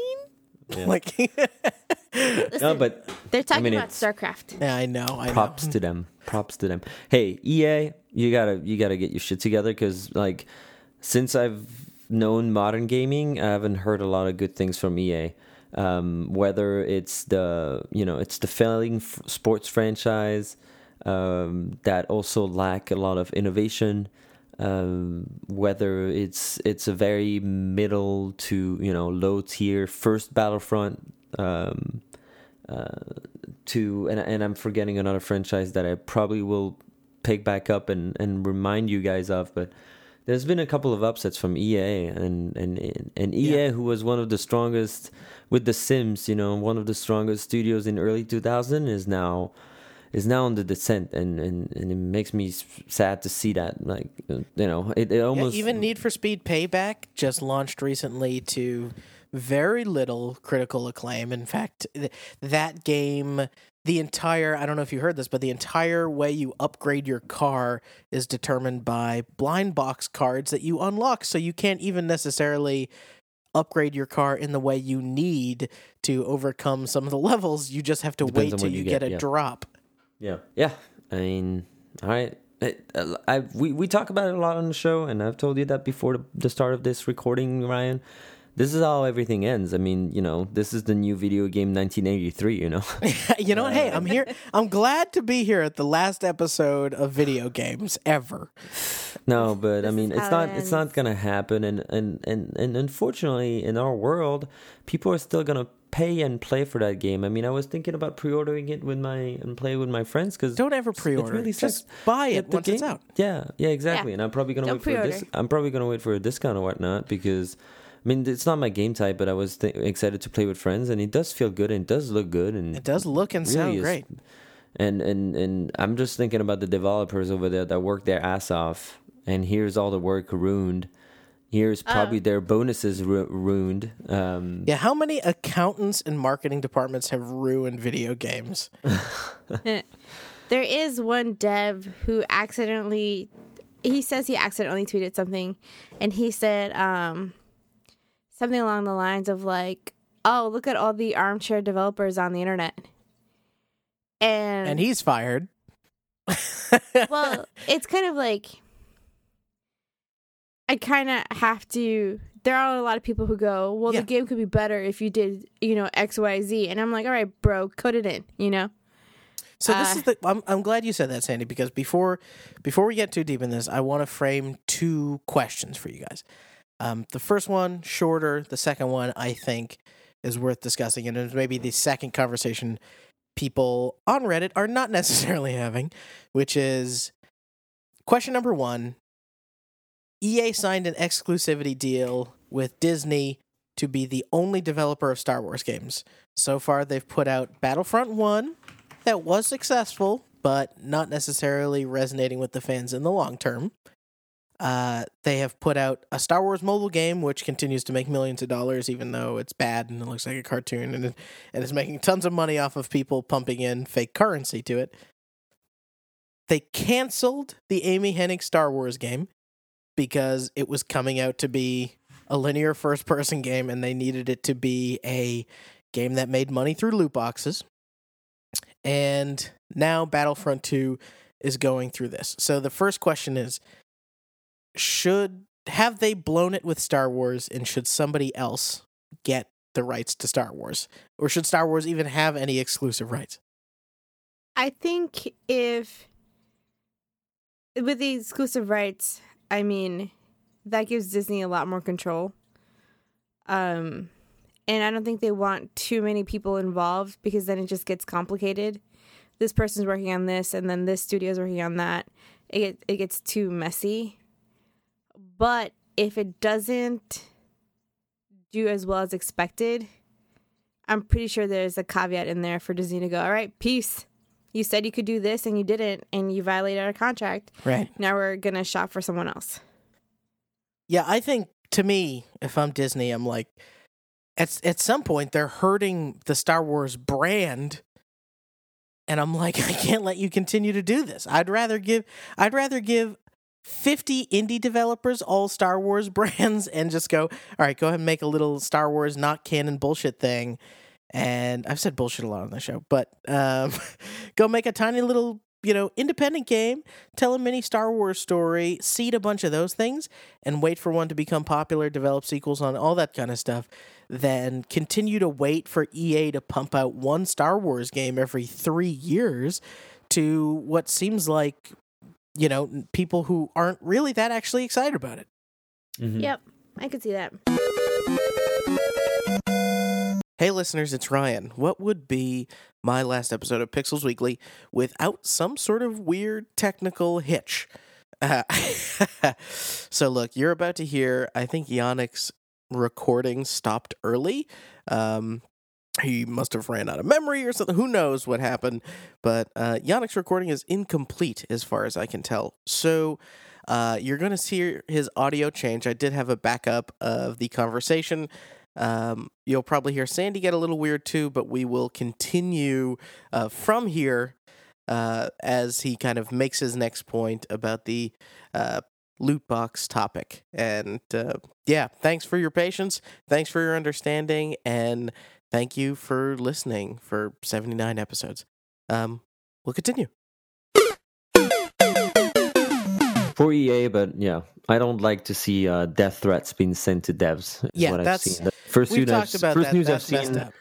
Yeah. Like No, but They're talking mean, about StarCraft. Yeah, I know. I props know. to them props to them hey ea you gotta you gotta get your shit together because like since i've known modern gaming i haven't heard a lot of good things from ea um, whether it's the you know it's the failing f- sports franchise um, that also lack a lot of innovation um, whether it's it's a very middle to you know low tier first battlefront um, uh, to and and I'm forgetting another franchise that I probably will pick back up and and remind you guys of, but. There's been a couple of upsets from EA and and and EA, who was one of the strongest with the Sims, you know, one of the strongest studios in early 2000, is now is now on the descent, and and, and it makes me sad to see that. Like, you know, it, it Yeah, almost even Need for Speed Payback just launched recently to very little critical acclaim. In fact, th- that game, the entire, I don't know if you heard this, but the entire way you upgrade your car is determined by blind box cards that you unlock. So you can't even necessarily upgrade your car in the way you need to overcome some of the levels. You just have to Depends wait till you you get, get, a yeah. drop. Yeah, yeah. I mean, all right. It, uh, I we we talk about it a lot on the show, and I've told you that before the, the start of this recording, Ryan. This is how everything ends. I mean, you know, this is the new video game 1983. You know, you know what? Hey, I'm here. I'm glad to be here at the last episode of video games ever. no, but I mean, it's not it it's not gonna happen, and and and and unfortunately, in our world, people are still gonna pay and play for that game. I mean, I was thinking about pre-ordering it with my and play with my friends because Don't ever pre-order. really it. Just sucks. buy it Yeah, the once it's out. Yeah, yeah, exactly. And I'm probably gonna Don't wait for a dis- I'm probably gonna wait for a discount or whatnot because, I mean, it's not my game type, but I was th- excited to play with friends, and it does feel good and it does look good, and It does look and really sound is- great. And and and I'm just thinking about the developers over there that work their ass off, and here's all the work ruined. Here's probably their bonuses ru- ruined. Um, Yeah, how many accountants and marketing departments have ruined video games? There is one dev who accidentally he says he accidentally tweeted something and he said um something along the lines of like, "Oh, look at all the armchair developers on the internet." And, And he's fired. well, it's kind of like I kind of have to. There are a lot of people who go, "Well, Yeah. the game could be better if you did, you know, X, Y, Z," and I'm like, "All right, bro, code it in," you know. So this Uh, is the. I'm, I'm glad you said that, Sandy, because before before we get too deep in this, I want to frame two questions for you guys. Um, the first one shorter. The second one, I think, is worth discussing, and it's maybe the second conversation people on Reddit are not necessarily having, which is question number one. EA signed an exclusivity deal with Disney to be the only developer of Star Wars games. So far, they've put out Battlefront 1, that was successful, but not necessarily resonating with the fans in the long term. Uh, they have put out a Star Wars mobile game, which continues to make millions of dollars, even though it's bad and it looks like a cartoon, and it, and it's making tons of money off of people pumping in fake currency to it. They canceled the Amy Hennig Star Wars game because it was coming out to be a linear first person game, and they needed it to be a game that made money through loot boxes and now Battlefront 2 is going through this. So the first question is should have they blown it with Star Wars and should somebody else get the rights to Star Wars or should Star Wars even have any exclusive rights? I think if with the exclusive rights, I mean, that gives Disney a lot more control. Um and I don't think they want too many people involved because then it just gets complicated. This person's working on this and then this studio's working on that. It it gets too messy. But if it doesn't do as well as expected, I'm pretty sure there's a caveat in there for Disney to go, "All right, peace." you said you could do this and you didn't and you violated our contract Right. now we're gonna shop for someone else Yeah, I think to me, if I'm Disney, I'm like, at at some point they're hurting the Star Wars brand, and I'm like, I can't let you continue to do this. I'd rather give, I'd rather give. 50 indie developers, all Star Wars brands, and just go, all right, go ahead and make a little Star Wars not canon bullshit thing. And I've said bullshit a lot on the show, but um, go make a tiny little, you know, independent game, tell a mini Star Wars story, seed a bunch of those things, and wait for one to become popular, develop sequels on all that kind of stuff, then continue to wait for EA to pump out one Star Wars game every three years to what seems like, you know, people who aren't really that actually excited about it. Mhm. Yep, I could see that. Hey, listeners, it's Ryan. What would be my last episode of Pixels Weekly without some sort of weird technical hitch? Uh, so, look, you're about to hear, I think Yannick's recording stopped early. Um, he must have ran out of memory or something. Who knows what happened? But uh, Yannick's recording is incomplete as far as I can tell. So, uh, you're going to see his audio change. I did have a backup of the conversation. Um, you'll probably hear Sandy get a little weird too, but we will continue uh, from here uh, as he kind of makes his next point about the uh, loot box topic. And uh, yeah, thanks for your patience. Thanks for your understanding. And thank you for listening for 79 episodes. Um, we'll continue. For EA, but yeah, I don't like to see uh, death threats being sent to devs. Yeah, what I've that's- seen. The first We've news I've, about first that. news I've seen.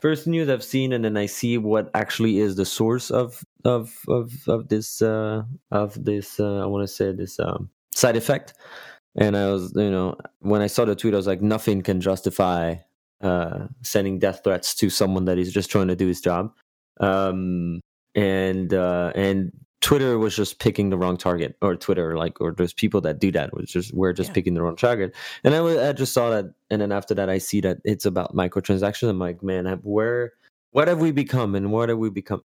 First news I've seen, and then I see what actually is the source of of of of this uh, of this. Uh, I want to say this um, side effect. And I was, you know, when I saw the tweet, I was like, nothing can justify uh, sending death threats to someone that is just trying to do his job. Um, and uh, and Twitter was just picking the wrong target, or Twitter, like, or there's people that do that. Was just we're just Yeah. picking the wrong target. And I, wa- I just saw that, and then after that, I see that it's about microtransactions. I'm like, man, I- where, what have we become, and what have we become?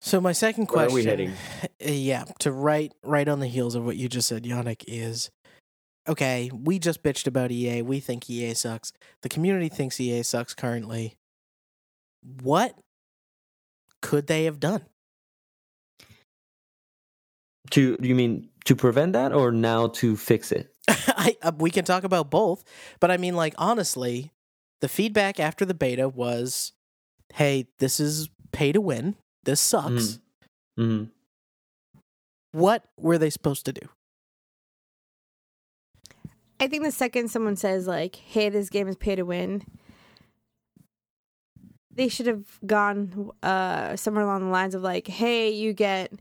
So my second Where are question, we heading? yeah, to right right on the heels of what you just said, Yannick, is okay. We just bitched about EA. We think EA sucks. The community thinks EA sucks currently. What could they have done? To do you mean to prevent that, or now to fix it? I uh, we can talk about both, but I mean, like honestly, the feedback after the beta was, "Hey, this is pay to win. This sucks." hmm What were they supposed to do? I think the second someone says like, "Hey, this game is pay to win," they should have gone uh, somewhere along the lines of like, "Hey, you get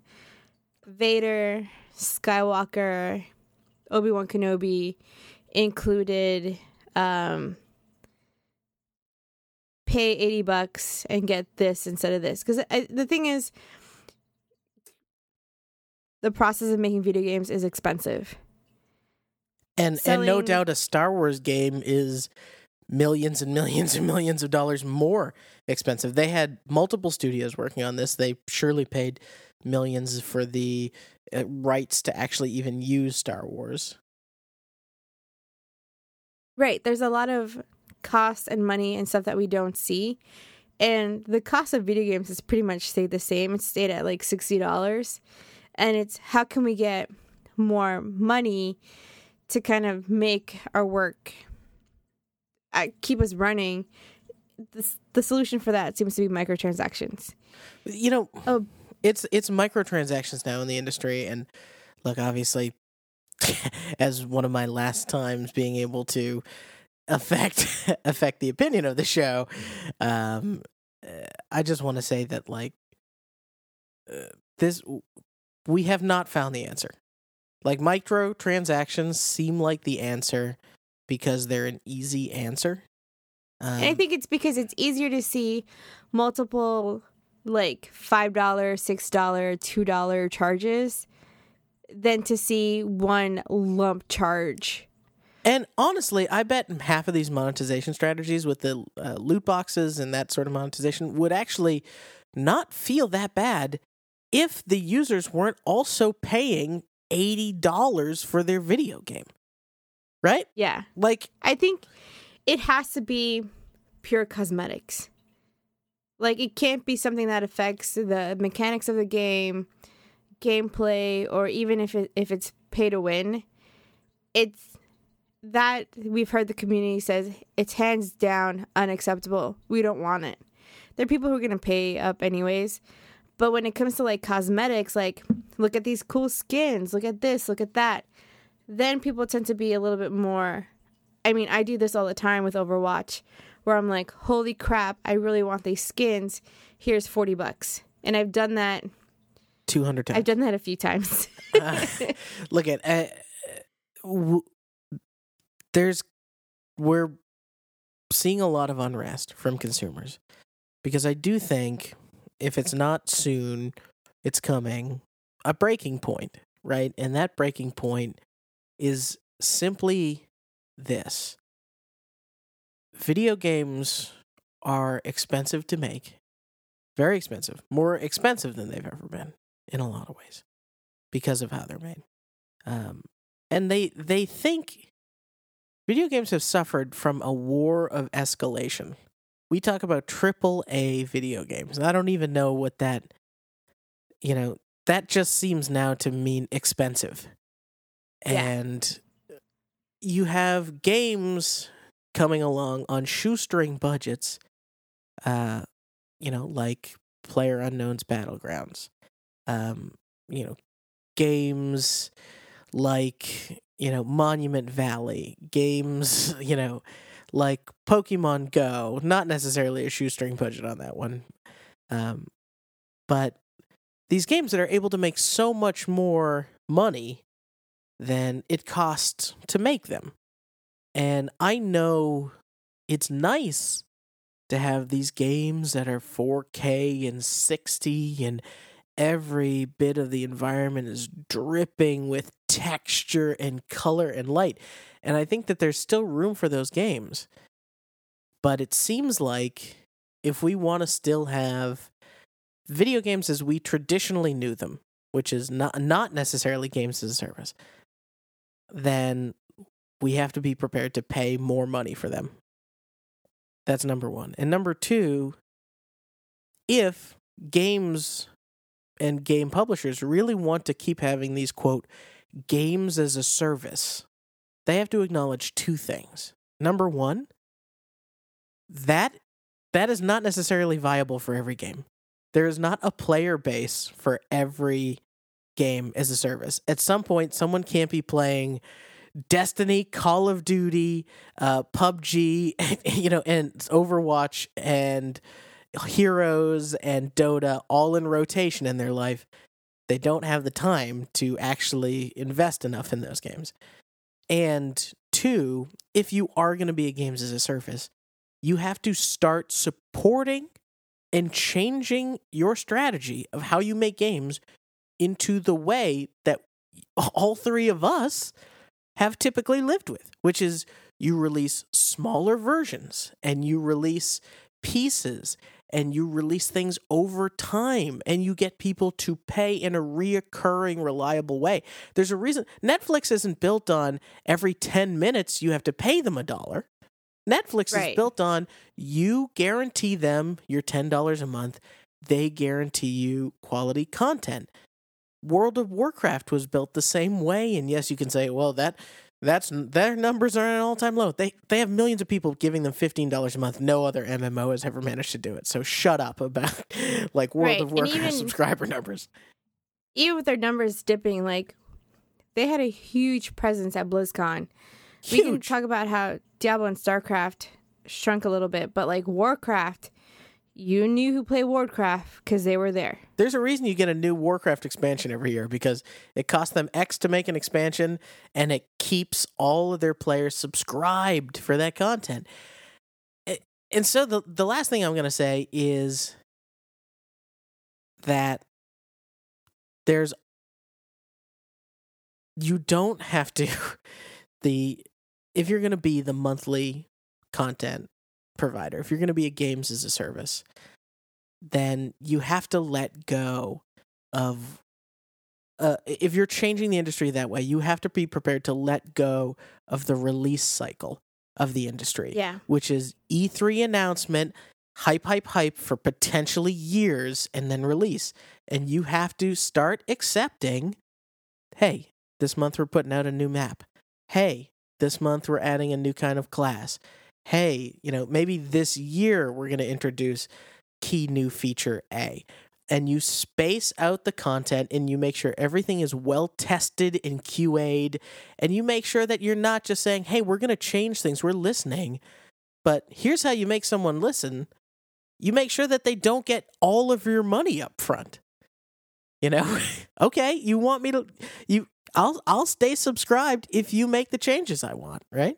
Vader, Skywalker, Obi Wan Kenobi included. Um, pay eighty bucks and get this instead of this." Because the thing is, the process of making video games is expensive. And and no doubt a Star Wars game is millions and millions and millions of dollars more expensive. They had multiple studios working on this. They surely paid millions for the uh, rights to actually even use Star Wars. Right. There's a lot of costs and money and stuff that we don't see. And the cost of video games has pretty much stayed the same. It stayed at like $60. And it's how can we get more money to kind of make our work uh, keep us running? The, the solution for that seems to be microtransactions. You know, Oh. it's it's microtransactions now in the industry and look obviously as one of my last times being able to affect affect the opinion of the show um uh, i just want to say that like uh, this we have not found the answer like microtransactions seem like the answer because they're an easy answer um, And I think it's because it's easier to see multiple like five dollar, six dollar, two dollar charges than to see one lump charge. And honestly, I bet half of these monetization strategies with the uh, loot boxes and that sort of monetization would actually not feel that bad if the users weren't also paying $80 for their video game. Right? Yeah. Like, I think it has to be pure cosmetics. Like it can't be something that affects the mechanics of the game, gameplay, or even if it if it's pay to win. It's that we've heard the community says it's hands down unacceptable. We don't want it. There are people who are going to pay up anyways. But when it comes to like cosmetics, like look at these cool skins, look at this, look at that, then people tend to be a little bit more. I mean, I do this all the time with Overwatch where I'm like, holy crap, I really want these skins. Here's 40 bucks. And I've done that. 200 times. I've done that a few times. uh, look at uh, w- there's we're seeing a lot of unrest from consumers because I do think if it's not soon, it's coming a breaking point, right? And that breaking point is simply this. Video games are expensive to make. Very expensive. More expensive than they've ever been in a lot of ways because of how they're made. Um, and they they think video games have suffered from a war of escalation. We talk about triple A video games. And I don't even know what that you know, that just seems now to mean expensive. Yeah. And you have games coming along on shoestring budgets uh you know, like PlayerUnknown's Battlegrounds. Um, you know, games like, you know, Monument Valley, games, you know, like Pokemon Go, not necessarily a shoestring budget on that one. Um, but these games that are able to make so much more money than it costs to make them. And I know it's nice to have these games that are 4K and 60 and every bit of the environment is dripping with texture and color and light. And I think that there's still room for those games. But it seems like if we want to still have video games as we traditionally knew them, which is not not necessarily games as a service, then we have to be prepared to pay more money for them. That's number 1. And number 2, if games and game publishers really want to keep having these quote games as a service, they have to acknowledge two things. Number 1, that that is not necessarily viable for every game. There is not a player base for every game as a service. At some point someone can't be playing Destiny, Call of Duty, uh, PUBG, you know, and Overwatch and Heroes and Dota all in rotation in their life. They don't have the time to actually invest enough in those games. And two, if you are going to be a games as a service, you have to start supporting and changing your strategy of how you make games into the way that all three of us have typically lived with, which is you release smaller versions and you release pieces and you release things over time and you get people to pay in a reoccurring reliable way. There's a reason netflix isn't built on every 10 minutes you have to pay them a dollar. Netflix Right. is built on you guarantee them your $10 a month. They guarantee you quality content. World of warcraft was built the same way and yes you can say well that that's their numbers are at an all-time low. They they have millions of people giving them fifteen dollars a month. No other MMO has ever managed to do it. So shut up about like World Right, of Warcraft even- subscriber numbers. Even with their numbers dipping, like they had a huge presence at BlizzCon. We can talk about how Diablo and StarCraft shrunk a little bit, but like Warcraft, you knew who played Warcraft because they were there. There's a reason you get a new Warcraft expansion every year because it costs them X to make an expansion and it keeps all of their players subscribed for that content. Eh, and so the the last thing I'm going to say is that there's you don't have to the if you're going to be the monthly content provider, if you're going to be a games as a service, then you have to let go of uh, if you're changing the industry that way, you have to be prepared to let go of the release cycle of the industry, Yeah. which is E3 announcement, hype, hype, hype for potentially years, and then release. And you have to start accepting hey, this month we're putting out a new map. Hey, this month we're adding a new kind of class. Hey, you know, maybe this year we're going to introduce key new feature A. And you space out the content and you make sure everything is well tested and QA'd. And you make sure that you're not just saying, hey, we're going to change things, we're listening. But here's how you make someone listen you make sure that they don't get all of your money up front. You know, okay, you want me to you I'll I'll stay subscribed if you make the changes I want, right?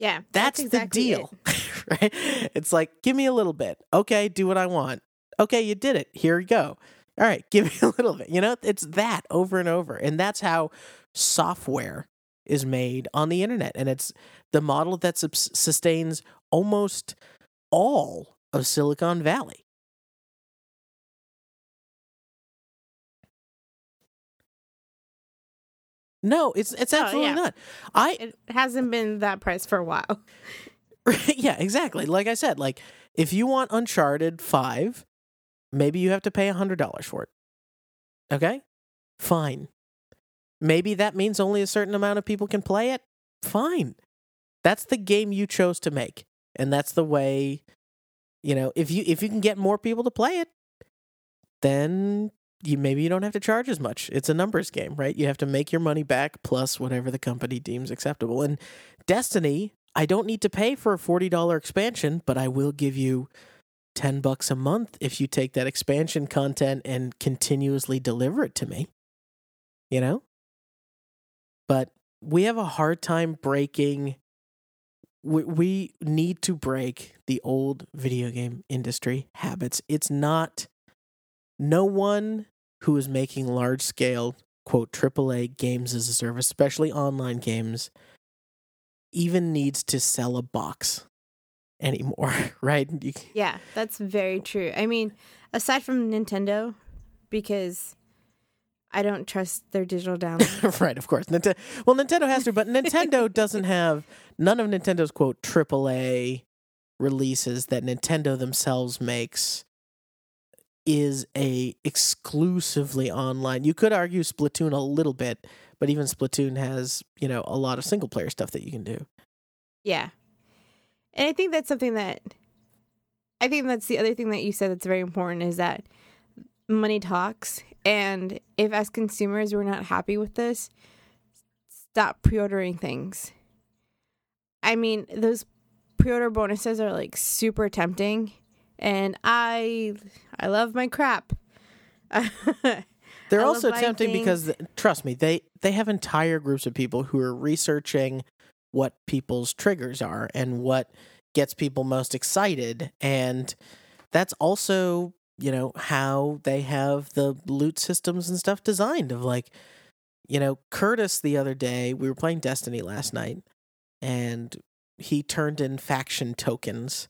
Yeah, That's, that's, exactly the deal. right? It's like, give me a little bit. Okay, do what I want. Okay, you did it. Here you go. All right, give me a little bit. You know, it's that over and over. And that's how software is made on the internet. And it's the model that subs- sustains almost all of Silicon Valley. No, it's it's Oh, absolutely yeah. not. I It hasn't been that price for a while. yeah, exactly. Like I said, like if you want Uncharted 5, maybe you have to pay $100 for it. Okay? Fine. Maybe that means only a certain amount of people can play it. Fine. That's the game you chose to make. And that's the way you know, if you if you can get more people to play it, then you maybe you don't have to charge as much. It's a numbers game, right? You have to make your money back plus whatever the company deems acceptable. And Destiny, I don't need to pay for a $40 expansion, but I will give you 10 bucks a month if you take that expansion content and continuously deliver it to me. You know? But we have a hard time breaking we, we need to break the old video game industry habits. It's not no one who is making large scale quote AAA games as a service, especially online games, even needs to sell a box anymore, right? You, Yeah, that's very true. I mean, aside from Nintendo, because I don't trust their digital download. right, of course. Ninte- well, Nintendo has to, but Nintendo doesn't have none of Nintendo's quote AAA releases that Nintendo themselves makes is a exclusively online. You could argue Splatoon a little bit, but even Splatoon has, you know, a lot of single player stuff that you can do. yeah. And I think that's something that I think that's the other thing that you said that's very important is that money talks. And if as consumers we're not happy with this, stop pre ordering things. I mean, those pre order bonuses are like super tempting and I I love my crap. They're I also tempting because trust me, they they have entire groups of people who are researching what people's triggers are and what gets people most excited. And that's also, you know, how they have the loot systems and stuff designed of like you know, Curtis the other day, we were playing Destiny last night and he turned in faction tokens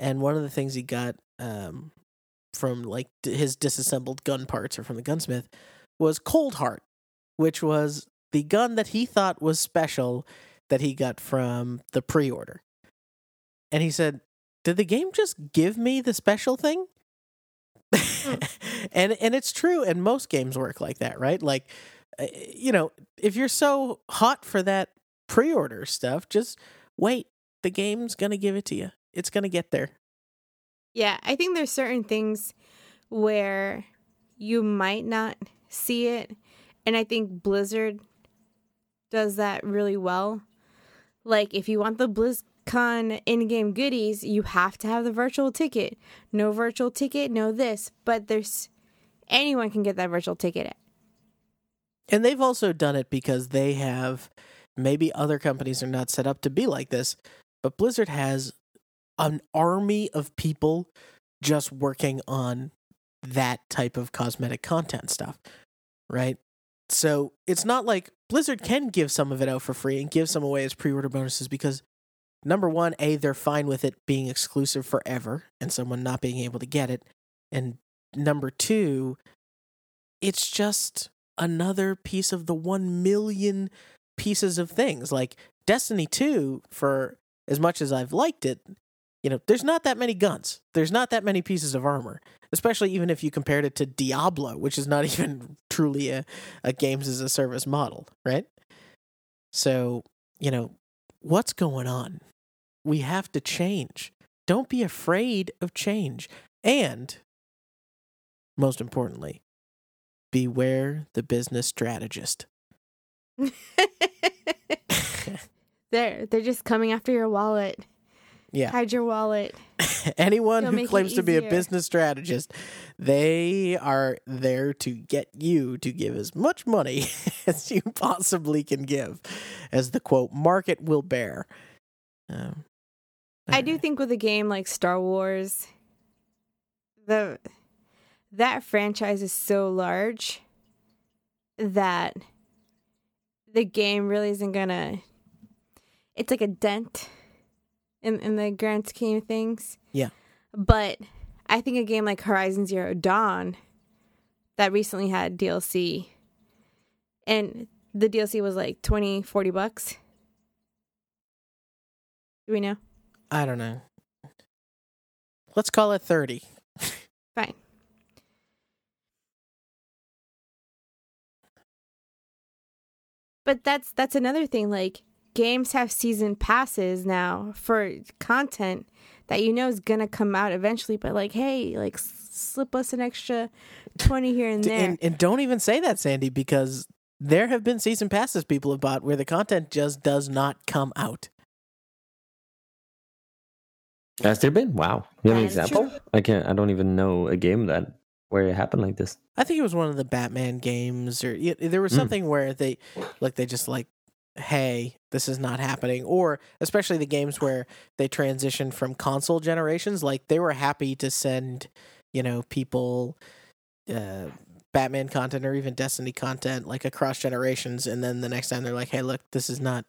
and one of the things he got um from like d- his disassembled gun parts or from the gunsmith was Coldheart, which was the gun that he thought was special that he got from the pre-order. And he said, "Did the game just give me the special thing?" and and it's true and most games work like that, right? Like uh, you know, if you're so hot for that pre-order stuff, just wait. The game's going to give it to you. It's going to get there. Yeah, I think there's certain things where you might not see it, and I think Blizzard does that really well. Like if you want the BlizzCon in-game goodies, you have to have the virtual ticket. No virtual ticket, no this, but there's anyone can get that virtual ticket. And they've also done it because they have maybe other companies are not set up to be like this, but Blizzard has an army of people just working on that type of cosmetic content stuff, right? So it's not like Blizzard can give some of it out for free and give some away as pre order bonuses because number one, A, they're fine with it being exclusive forever and someone not being able to get it. And number two, it's just another piece of the 1 million pieces of things. Like Destiny 2, for as much as I've liked it, you know, there's not that many guns. There's not that many pieces of armor, especially even if you compared it to Diablo, which is not even truly a, a games as a service model, right? So, you know, what's going on? We have to change. Don't be afraid of change. And most importantly, beware the business strategist. they're they're just coming after your wallet. Yeah. Hide your wallet. Anyone who claims to be a business strategist, they are there to get you to give as much money as you possibly can give, as the quote market will bear. Um, I do think with a game like Star Wars, the that franchise is so large that the game really isn't gonna. It's like a dent in in the grand scheme of things. Yeah. but I think a game like Horizon Zero Dawn that recently had DLC, and the DLC was like 20, 40 bucks. Do we know? I don't know. Let's call it 30. Fine. But that's that's another thing. Like games have season passes now for content that you know is gonna come out eventually. But like, hey, like slip us an extra twenty here and there. And, and don't even say that, Sandy, because there have been season passes people have bought where the content just does not come out. Has there been? Wow. You have an example? true. I can't. I don't even know a game that where it happened like this. I think it was one of the Batman games, or yeah, there was Mm. something where they, like, they just like, hey, this is not happening, or especially the games where they transitioned from console generations, like they were happy to send, you know, people, uh, Batman content or even Destiny content like across generations, and then the next time they're like, hey, look, this is not,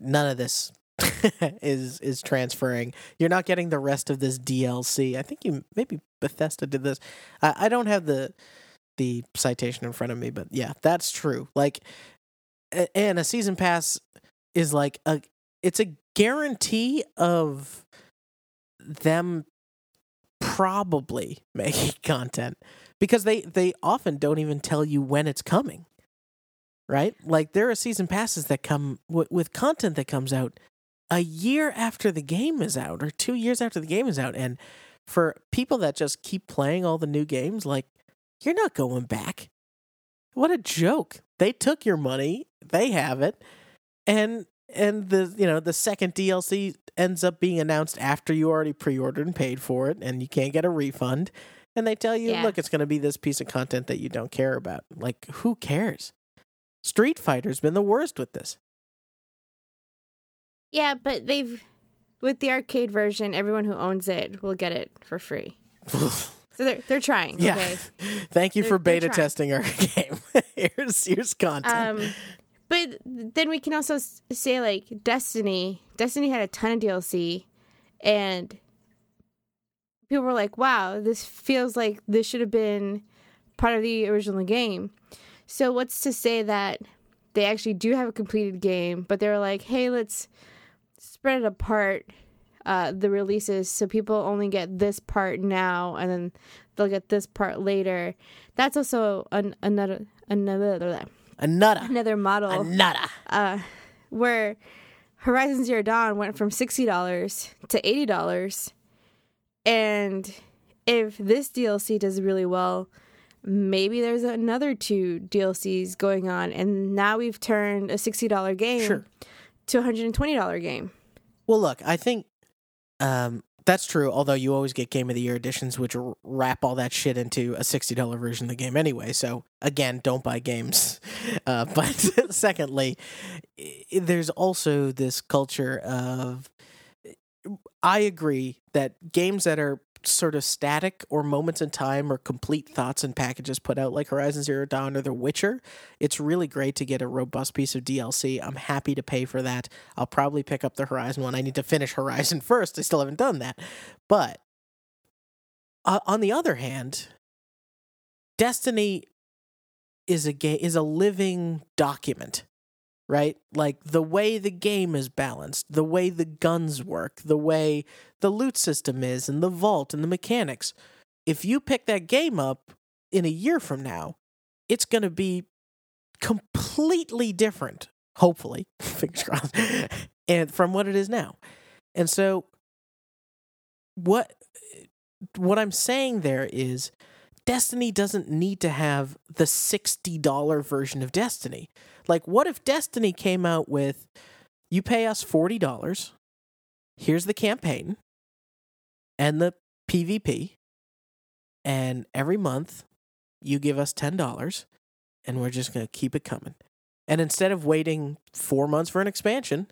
none of this. is is transferring. You're not getting the rest of this DLC. I think you maybe Bethesda did this. I, I don't have the the citation in front of me, but yeah, that's true. Like, and a season pass is like a it's a guarantee of them probably making content because they they often don't even tell you when it's coming. Right? Like there are season passes that come w- with content that comes out a year after the game is out or 2 years after the game is out and for people that just keep playing all the new games like you're not going back. What a joke. They took your money, they have it, and and the you know, the second DLC ends up being announced after you already pre-ordered and paid for it and you can't get a refund. And they tell you, Yeah. look, it's going to be this piece of content that you don't care about. Like who cares? Street Fighter's been the worst with this. yeah, but they've with the arcade version, everyone who owns it will get it for free. So they're they're trying. yeah. Okay. Thank you They're- for beta testing our game. here's here's content. Um, but then we can also say like Destiny. Destiny had a ton of DLC, and people were like, "Wow, this feels like this should have been part of the original game." So what's to say that they actually do have a completed game, but they're like, "Hey, let's spread it apart." Uh, the releases so people only get this part now and then they'll get this part later that's also an, another another Another. another model Another. uh, where Horizon Zero Dawn went from sixty dollars to eighty dollars, and if this DLC does really well, maybe there's another two DLCs going on, and now we've turned a sixty dollar game Sure. to a hundred and twenty dollar game. Well, look, I think um, that's true. Although you always get Game of the Year editions, which wrap all that shit into a sixty dollar version of the game anyway. So again, don't buy games. Uh, but secondly, there's also this culture of. I agree that games that are sort of static or moments in time or complete thoughts and packages put out like Horizon Zero Dawn or The Witcher, it's really great to get a robust piece of DLC. I'm happy to pay for that. I'll probably pick up the Horizon one. I need to finish Horizon first. I still haven't done that. But uh, on the other hand, Destiny is a game is a living document, right? Like the way the game is balanced, the way the guns work, the way the loot system is, and the vault and the mechanics. If you pick that game up in a year from now, it's going to be completely different. Hopefully, fingers crossed. and from what it is now. And so what what I'm saying there is Destiny doesn't need to have the $60 version of Destiny. Like what if Destiny came out with you pay us $40, here's the campaign and the PvP and every month you give us $10 and we're just going to keep it coming. And instead of waiting 4 months for an expansion,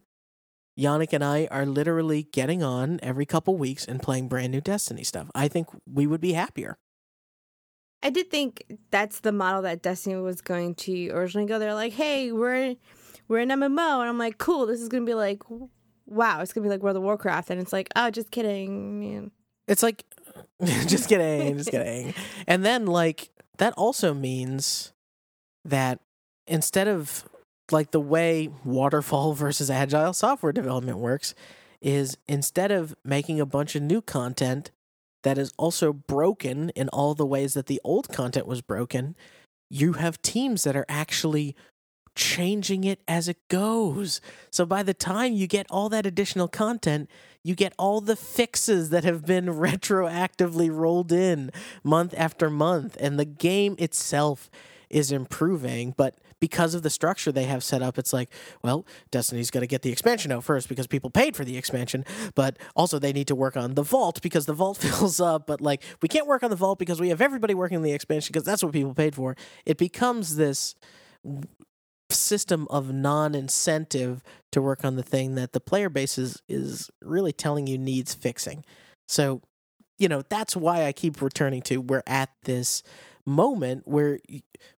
Yannick and I are literally getting on every couple weeks and playing brand new Destiny stuff. I think we would be happier. I did think that's the model that Destiny was going to originally go. They're like, "Hey, we're we're an MMO," and I'm like, "Cool, this is gonna be like, wow, it's gonna be like World of Warcraft," and it's like, "Oh, just kidding, man." It's like, just kidding, just kidding. And then like that also means that instead of like the way waterfall versus agile software development works is instead of making a bunch of new content that is also broken in all the ways that the old content was broken, you have teams that are actually changing it as it goes. So by the time you get all that additional content, you get all the fixes that have been retroactively rolled in month after month, and the game itself is improving. But because of the structure they have set up, it's like, well, Destiny's going to get the expansion out first because people paid for the expansion, but also they need to work on the vault because the vault fills up. But like, we can't work on the vault because we have everybody working on the expansion because that's what people paid for. It becomes this system of non-incentive to work on the thing that the player base is, is really telling you needs fixing. So, you know, that's why I keep returning to we're at this moment where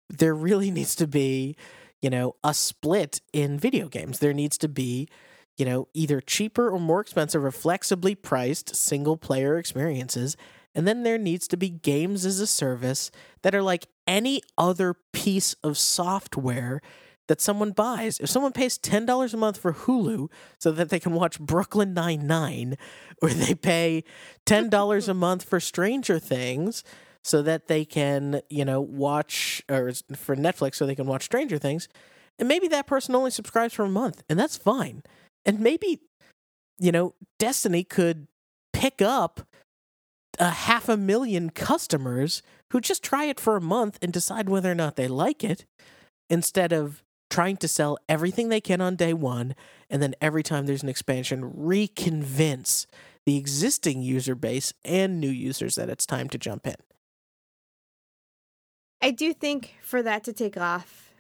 there really needs to be, you know, a split in video games. There needs to be, you know, either cheaper or more expensive or flexibly priced single player experiences. And then there needs to be games as a service that are like any other piece of software that someone buys. If someone pays $10 a month for Hulu so that they can watch Brooklyn Nine-Nine, or they pay $10 a month for Stranger Things, so that they can, you know, watch or for Netflix so they can watch Stranger Things. And maybe that person only subscribes for a month, and that's fine. And maybe, you know, Destiny could pick up a half a million customers who just try it for a month and decide whether or not they like it instead of trying to sell everything they can on day one and then every time there's an expansion reconvince the existing user base and new users that it's time to jump in. I do think for that to take off,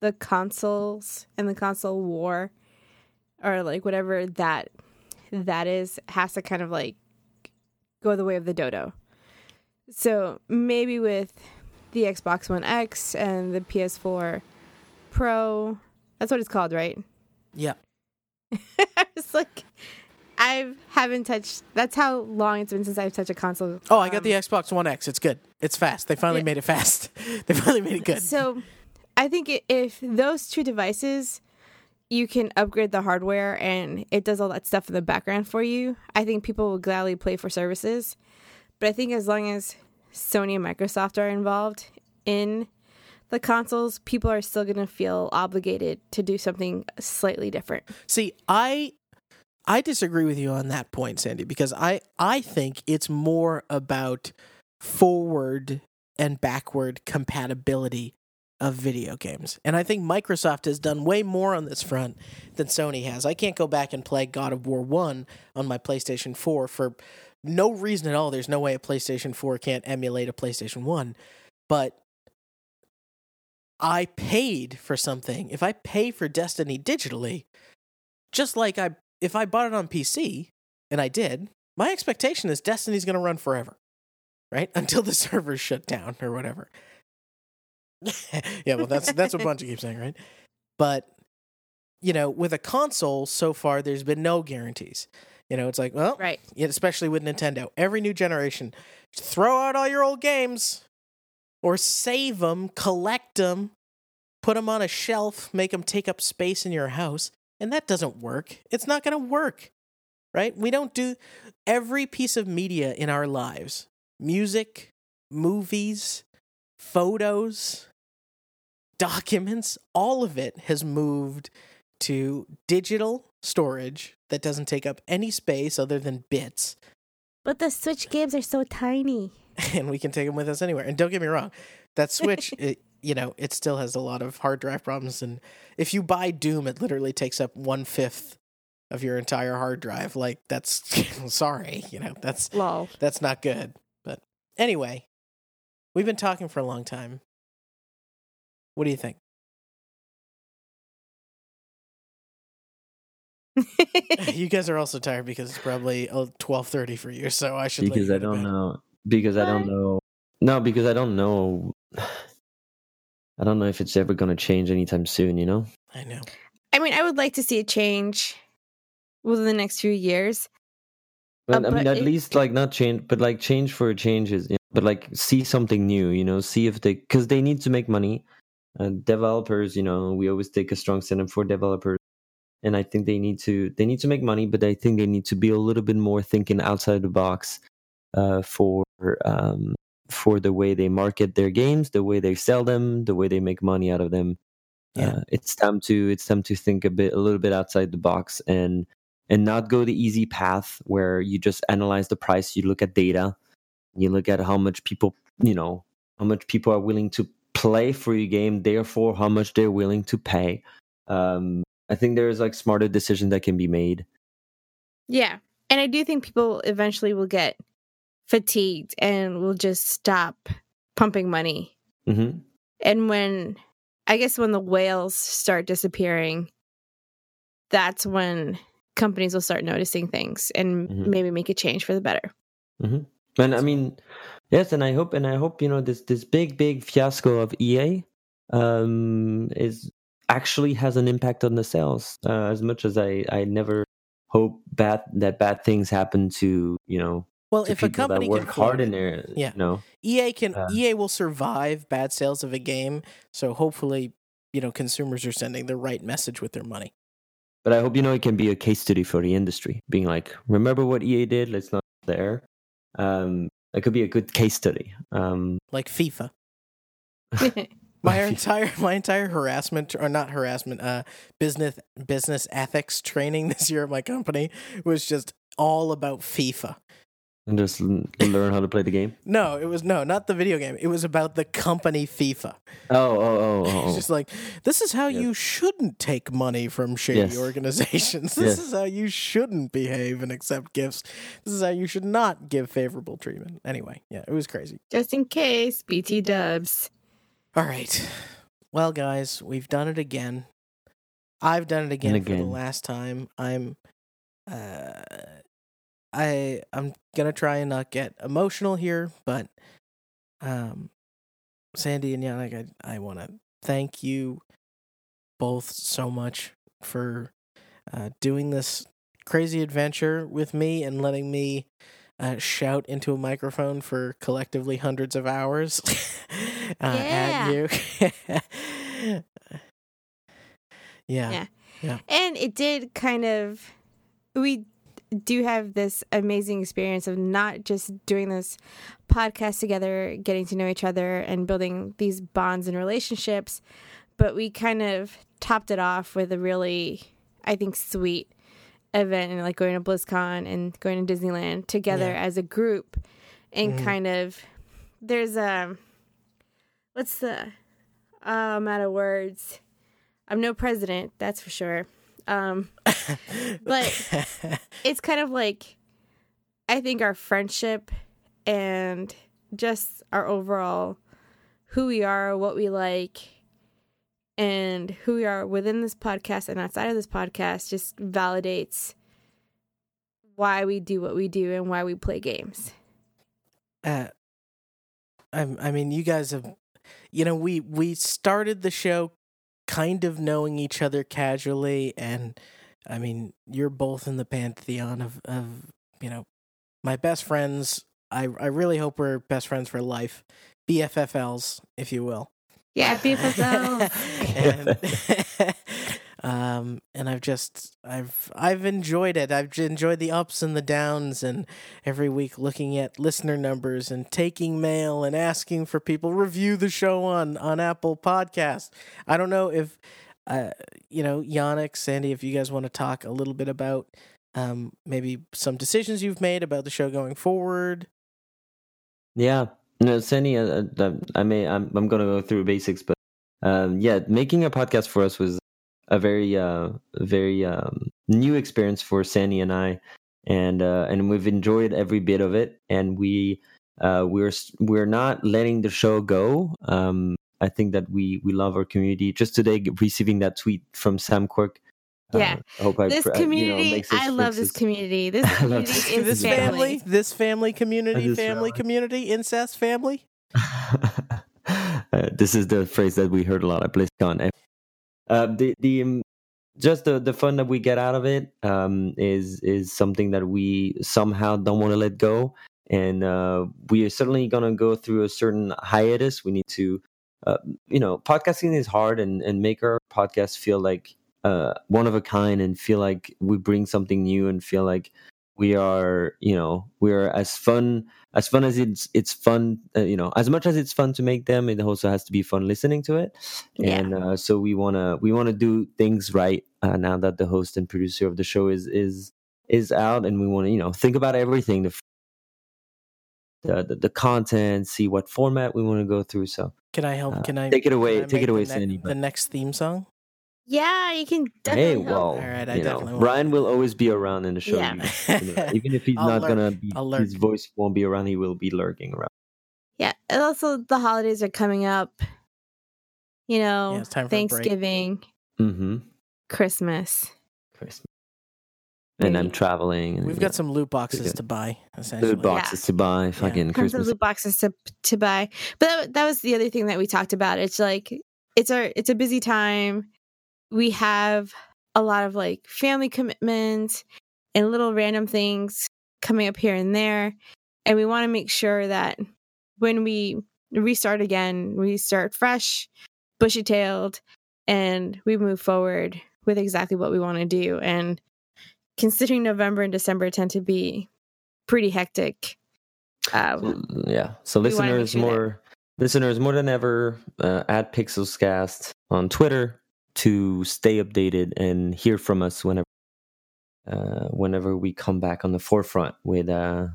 the consoles and the console war, or like whatever that that is, has to kind of like go the way of the dodo. So maybe with the Xbox One X and the PS4 Pro, that's what it's called, right? Yeah. it's like I haven't touched. That's how long it's been since I've touched a console. Oh, I got the um, Xbox One X. It's good. It's fast. They finally Yeah. made it fast. they finally made it good. So, I think if those two devices, you can upgrade the hardware and it does all that stuff in the background for you. I think people will gladly play for services. But I think as long as Sony and Microsoft are involved in the consoles, people are still going to feel obligated to do something slightly different. See, I I disagree with you on that point, Sandy, because I I think it's more about forward and backward compatibility of video games. And I think Microsoft has done way more on this front than Sony has. I can't go back and play God of War 1 on my PlayStation 4 for no reason at all. There's no way a PlayStation 4 can't emulate a PlayStation 1. But I paid for something. If I pay for Destiny digitally, just like I if I bought it on PC, and I did, my expectation is Destiny's going to run forever, right? Until the servers shut down or whatever. yeah, well, that's that's what Bungie keeps saying, right? But you know, with a console, so far there's been no guarantees. You know, it's like, well, Right. especially with Nintendo, every new generation, throw out all your old games, or save them, collect them, put them on a shelf, make them take up space in your house, and that doesn't work. It's not going to work, right? We don't do every piece of media in our lives music, movies, photos, documents, all of it has moved to digital storage that doesn't take up any space other than bits, But the Switch games are so tiny. and we can take them with us anywhere. And don't get me wrong, that Switch, it, you know, it still has a lot of hard drive problems. And if you buy Doom, it literally takes up one fifth of your entire hard drive. Like that's sorry, you know, that's Lol. that's not good. But anyway, we've been talking for a long time. What do you think? you guys are also tired because it's probably oh, twelve thirty for you, so I should because I don't know because I don't know no because I don't know I don't know if it's ever gonna change anytime soon. You know. I know. I mean, I would like to see a change within the next few years. But Uh, I mean, but at it- least like not change, but like change for changes. You know? But like see something new. You know, see if they because they need to make money. Uh, developers, you know, we always take a strong stand for developers, and I think they need to they need to make money, but I think they need to be a little bit more thinking outside the box uh, for um, for the way they market their games, the way they sell them, the way they make money out of them. Yeah. Uh, it's time to it's time to think a bit a little bit outside the box and and not go the easy path where you just analyze the price, you look at data, you look at how much people you know how much people are willing to play for your game, therefore how much they're willing to pay. Um, I think there's like smarter decisions that can be made. Yeah. And I do think people eventually will get fatigued and will just stop pumping money. hmm And when, I guess, when the whales start disappearing, that's when companies will start noticing things and Mhm. maybe make a change for the better. And I mean, yes, and I hope, and I hope you know this this big big fiasco of EA um, is actually has an impact on the sales. Uh, as much as I I never hope bad that bad things happen to you know Well, if a company can work hard in there. Yeah. You know, EA can Uh, EA will survive bad sales of a game. So hopefully, you know, consumers are sending the right message with their money. but I hope you know it can be a case study for the industry, being like, remember what EA did? Let's not there. Um, it could be a good case study. Um, Like FIFA. My entire my entire harassment or not harassment, uh business business ethics training this year at my company was just all about FIFA. And just learn how to play the game. No, it was no, not the video game. It was about the company FIFA. Oh, oh, oh, oh. It's oh. just like this is how Yes. you shouldn't take money from shady Yes. organizations. This Yes. is how you shouldn't behave and accept gifts. This is how you should not give favorable treatment. Anyway, yeah, it was crazy. Just in case, BT dubs. All right. Well, guys, we've done it again. I've done it again, for the last time. I'm uh I I'm going to try and not get emotional here, but um Sandy and Yannick, I, I want to thank you both so much for uh, doing this crazy adventure with me and letting me uh, shout into a microphone for collectively hundreds of hours uh, at you. yeah. Yeah. And it did kind of, we do have this amazing experience of not just doing this podcast together, getting to know each other, and building these bonds and relationships, but we kind of topped it off with a really, I think, sweet event and like going to BlizzCon and going to Disneyland together Yeah. as a group, and Mhm. kind of there's a what's the uh, I'm out of words. I'm no president, that's for sure. Um, But- it's kind of like I think our friendship and just our overall who we are, what we like, and who we are within this podcast and outside of this podcast just validates why we do what we do and why we play games. uh, I'm, I mean, you guys have, you know, we we started the show kind of knowing each other casually, and I mean, you're both in the pantheon of of you know my best friends. I I really hope we're best friends for life, BFFLs, if you will. Yeah, BFFL. um, and I've just I've I've enjoyed it. I've enjoyed the ups and the downs, and every week looking at listener numbers and taking mail and asking for people review the show on on Apple Podcast. I don't know if uh, you know, Yannick, Sandy, if you guys want to talk a little bit about um, maybe some decisions you've made about the show going forward. Yeah, no, Sandy, uh, uh, I may, I'm, I'm gonna go through basics, but um, yeah, making a podcast for us was a very, uh, very um, new experience for Sandy and I, and uh, and we've enjoyed every bit of it, and we uh, we're we're not letting the show go. Um, I think that we we love our community. Just today, receiving that tweet from Sam Quirk. Yeah, uh, I hope I, this community. You know, I love this community. This community is this family. family. This family community, family community, incest family. uh, this is the phrase that we heard a lot at BlizzCon. Uh, the the um, just the the fun that we get out of it um, is is something that we somehow don't want to let go, and uh, we are certainly going to go through a certain hiatus. We need to uh, you know, podcasting is hard and, and make our podcast feel like uh, one of a kind and feel like we bring something new and feel like we are, you know, we're as fun as fun as it's it's fun, uh, you know, as much as it's fun to make them, it also has to be fun listening to it. Yeah. And uh, so we wanna we wanna do things right uh, now that the host and producer of the show is is is out, and we want to you know think about everything the the, the, content, see what format we want to go through. So can I help? Uh, can I take it away? Take it away, Sandy. the next theme song. Yeah, you can definitely. Hey, well, All right, I definitely. Know, Ryan will always be around in the show. Yeah. You know, even if he's not lurk. gonna be, his voice won't be around. He will be lurking around. Yeah, and also the holidays are coming up. You know, yeah, Thanksgiving, mm-hmm. Christmas. Christmas and I'm traveling. And, We've got some loot boxes to buy. Loot boxes yeah. to buy. Fucking yeah. Christmas. loot boxes to to buy. But that, that was the other thing that we talked about. It's like it's our it's a busy time. We have a lot of like family commitments and little random things coming up here and there, and we want to make sure that when we restart again, we start fresh, bushy tailed, and we move forward with exactly what we want to do. And considering November and December tend to be pretty hectic. Uh, yeah. So listeners, sure more that... listeners more than ever, uh, at Pixelscast on Twitter to stay updated and hear from us whenever uh, whenever we come back on the forefront with uh,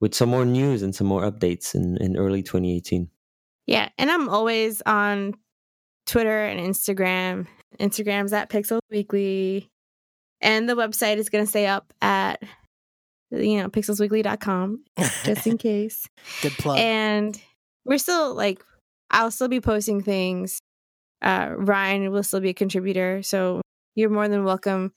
with some more news and some more updates in, in early 2018. Yeah, and I'm always on Twitter and Instagram. Instagram's at Pixel Weekly. And the website is going to stay up at, you know, pixelsweekly.com just in case. Good plug. And we're still like, I'll still be posting things. Uh, Ryan will still be a contributor. So you're more than welcome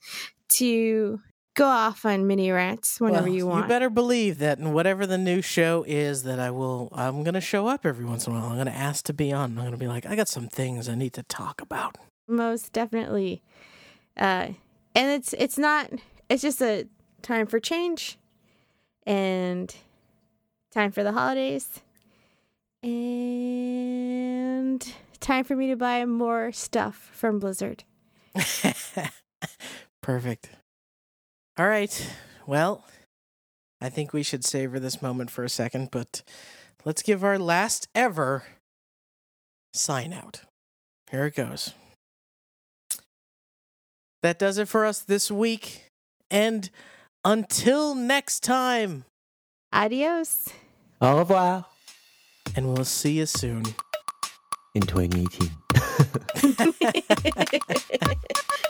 to go off on mini rants whenever well, you want. You better believe that in whatever the new show is that I will I'm gonna show up every once in a while. I'm gonna ask to be on. I'm gonna be like, I got some things I need to talk about. Most definitely. Uh and it's it's not it's just a time for change and time for the holidays and time for me to buy more stuff from Blizzard. Perfect. All right. Well, I think we should savor this moment for a second, but let's give our last ever sign out. Here it goes. That does it for us this week. And until next time, adios. Au revoir. And we'll see you soon in 2018.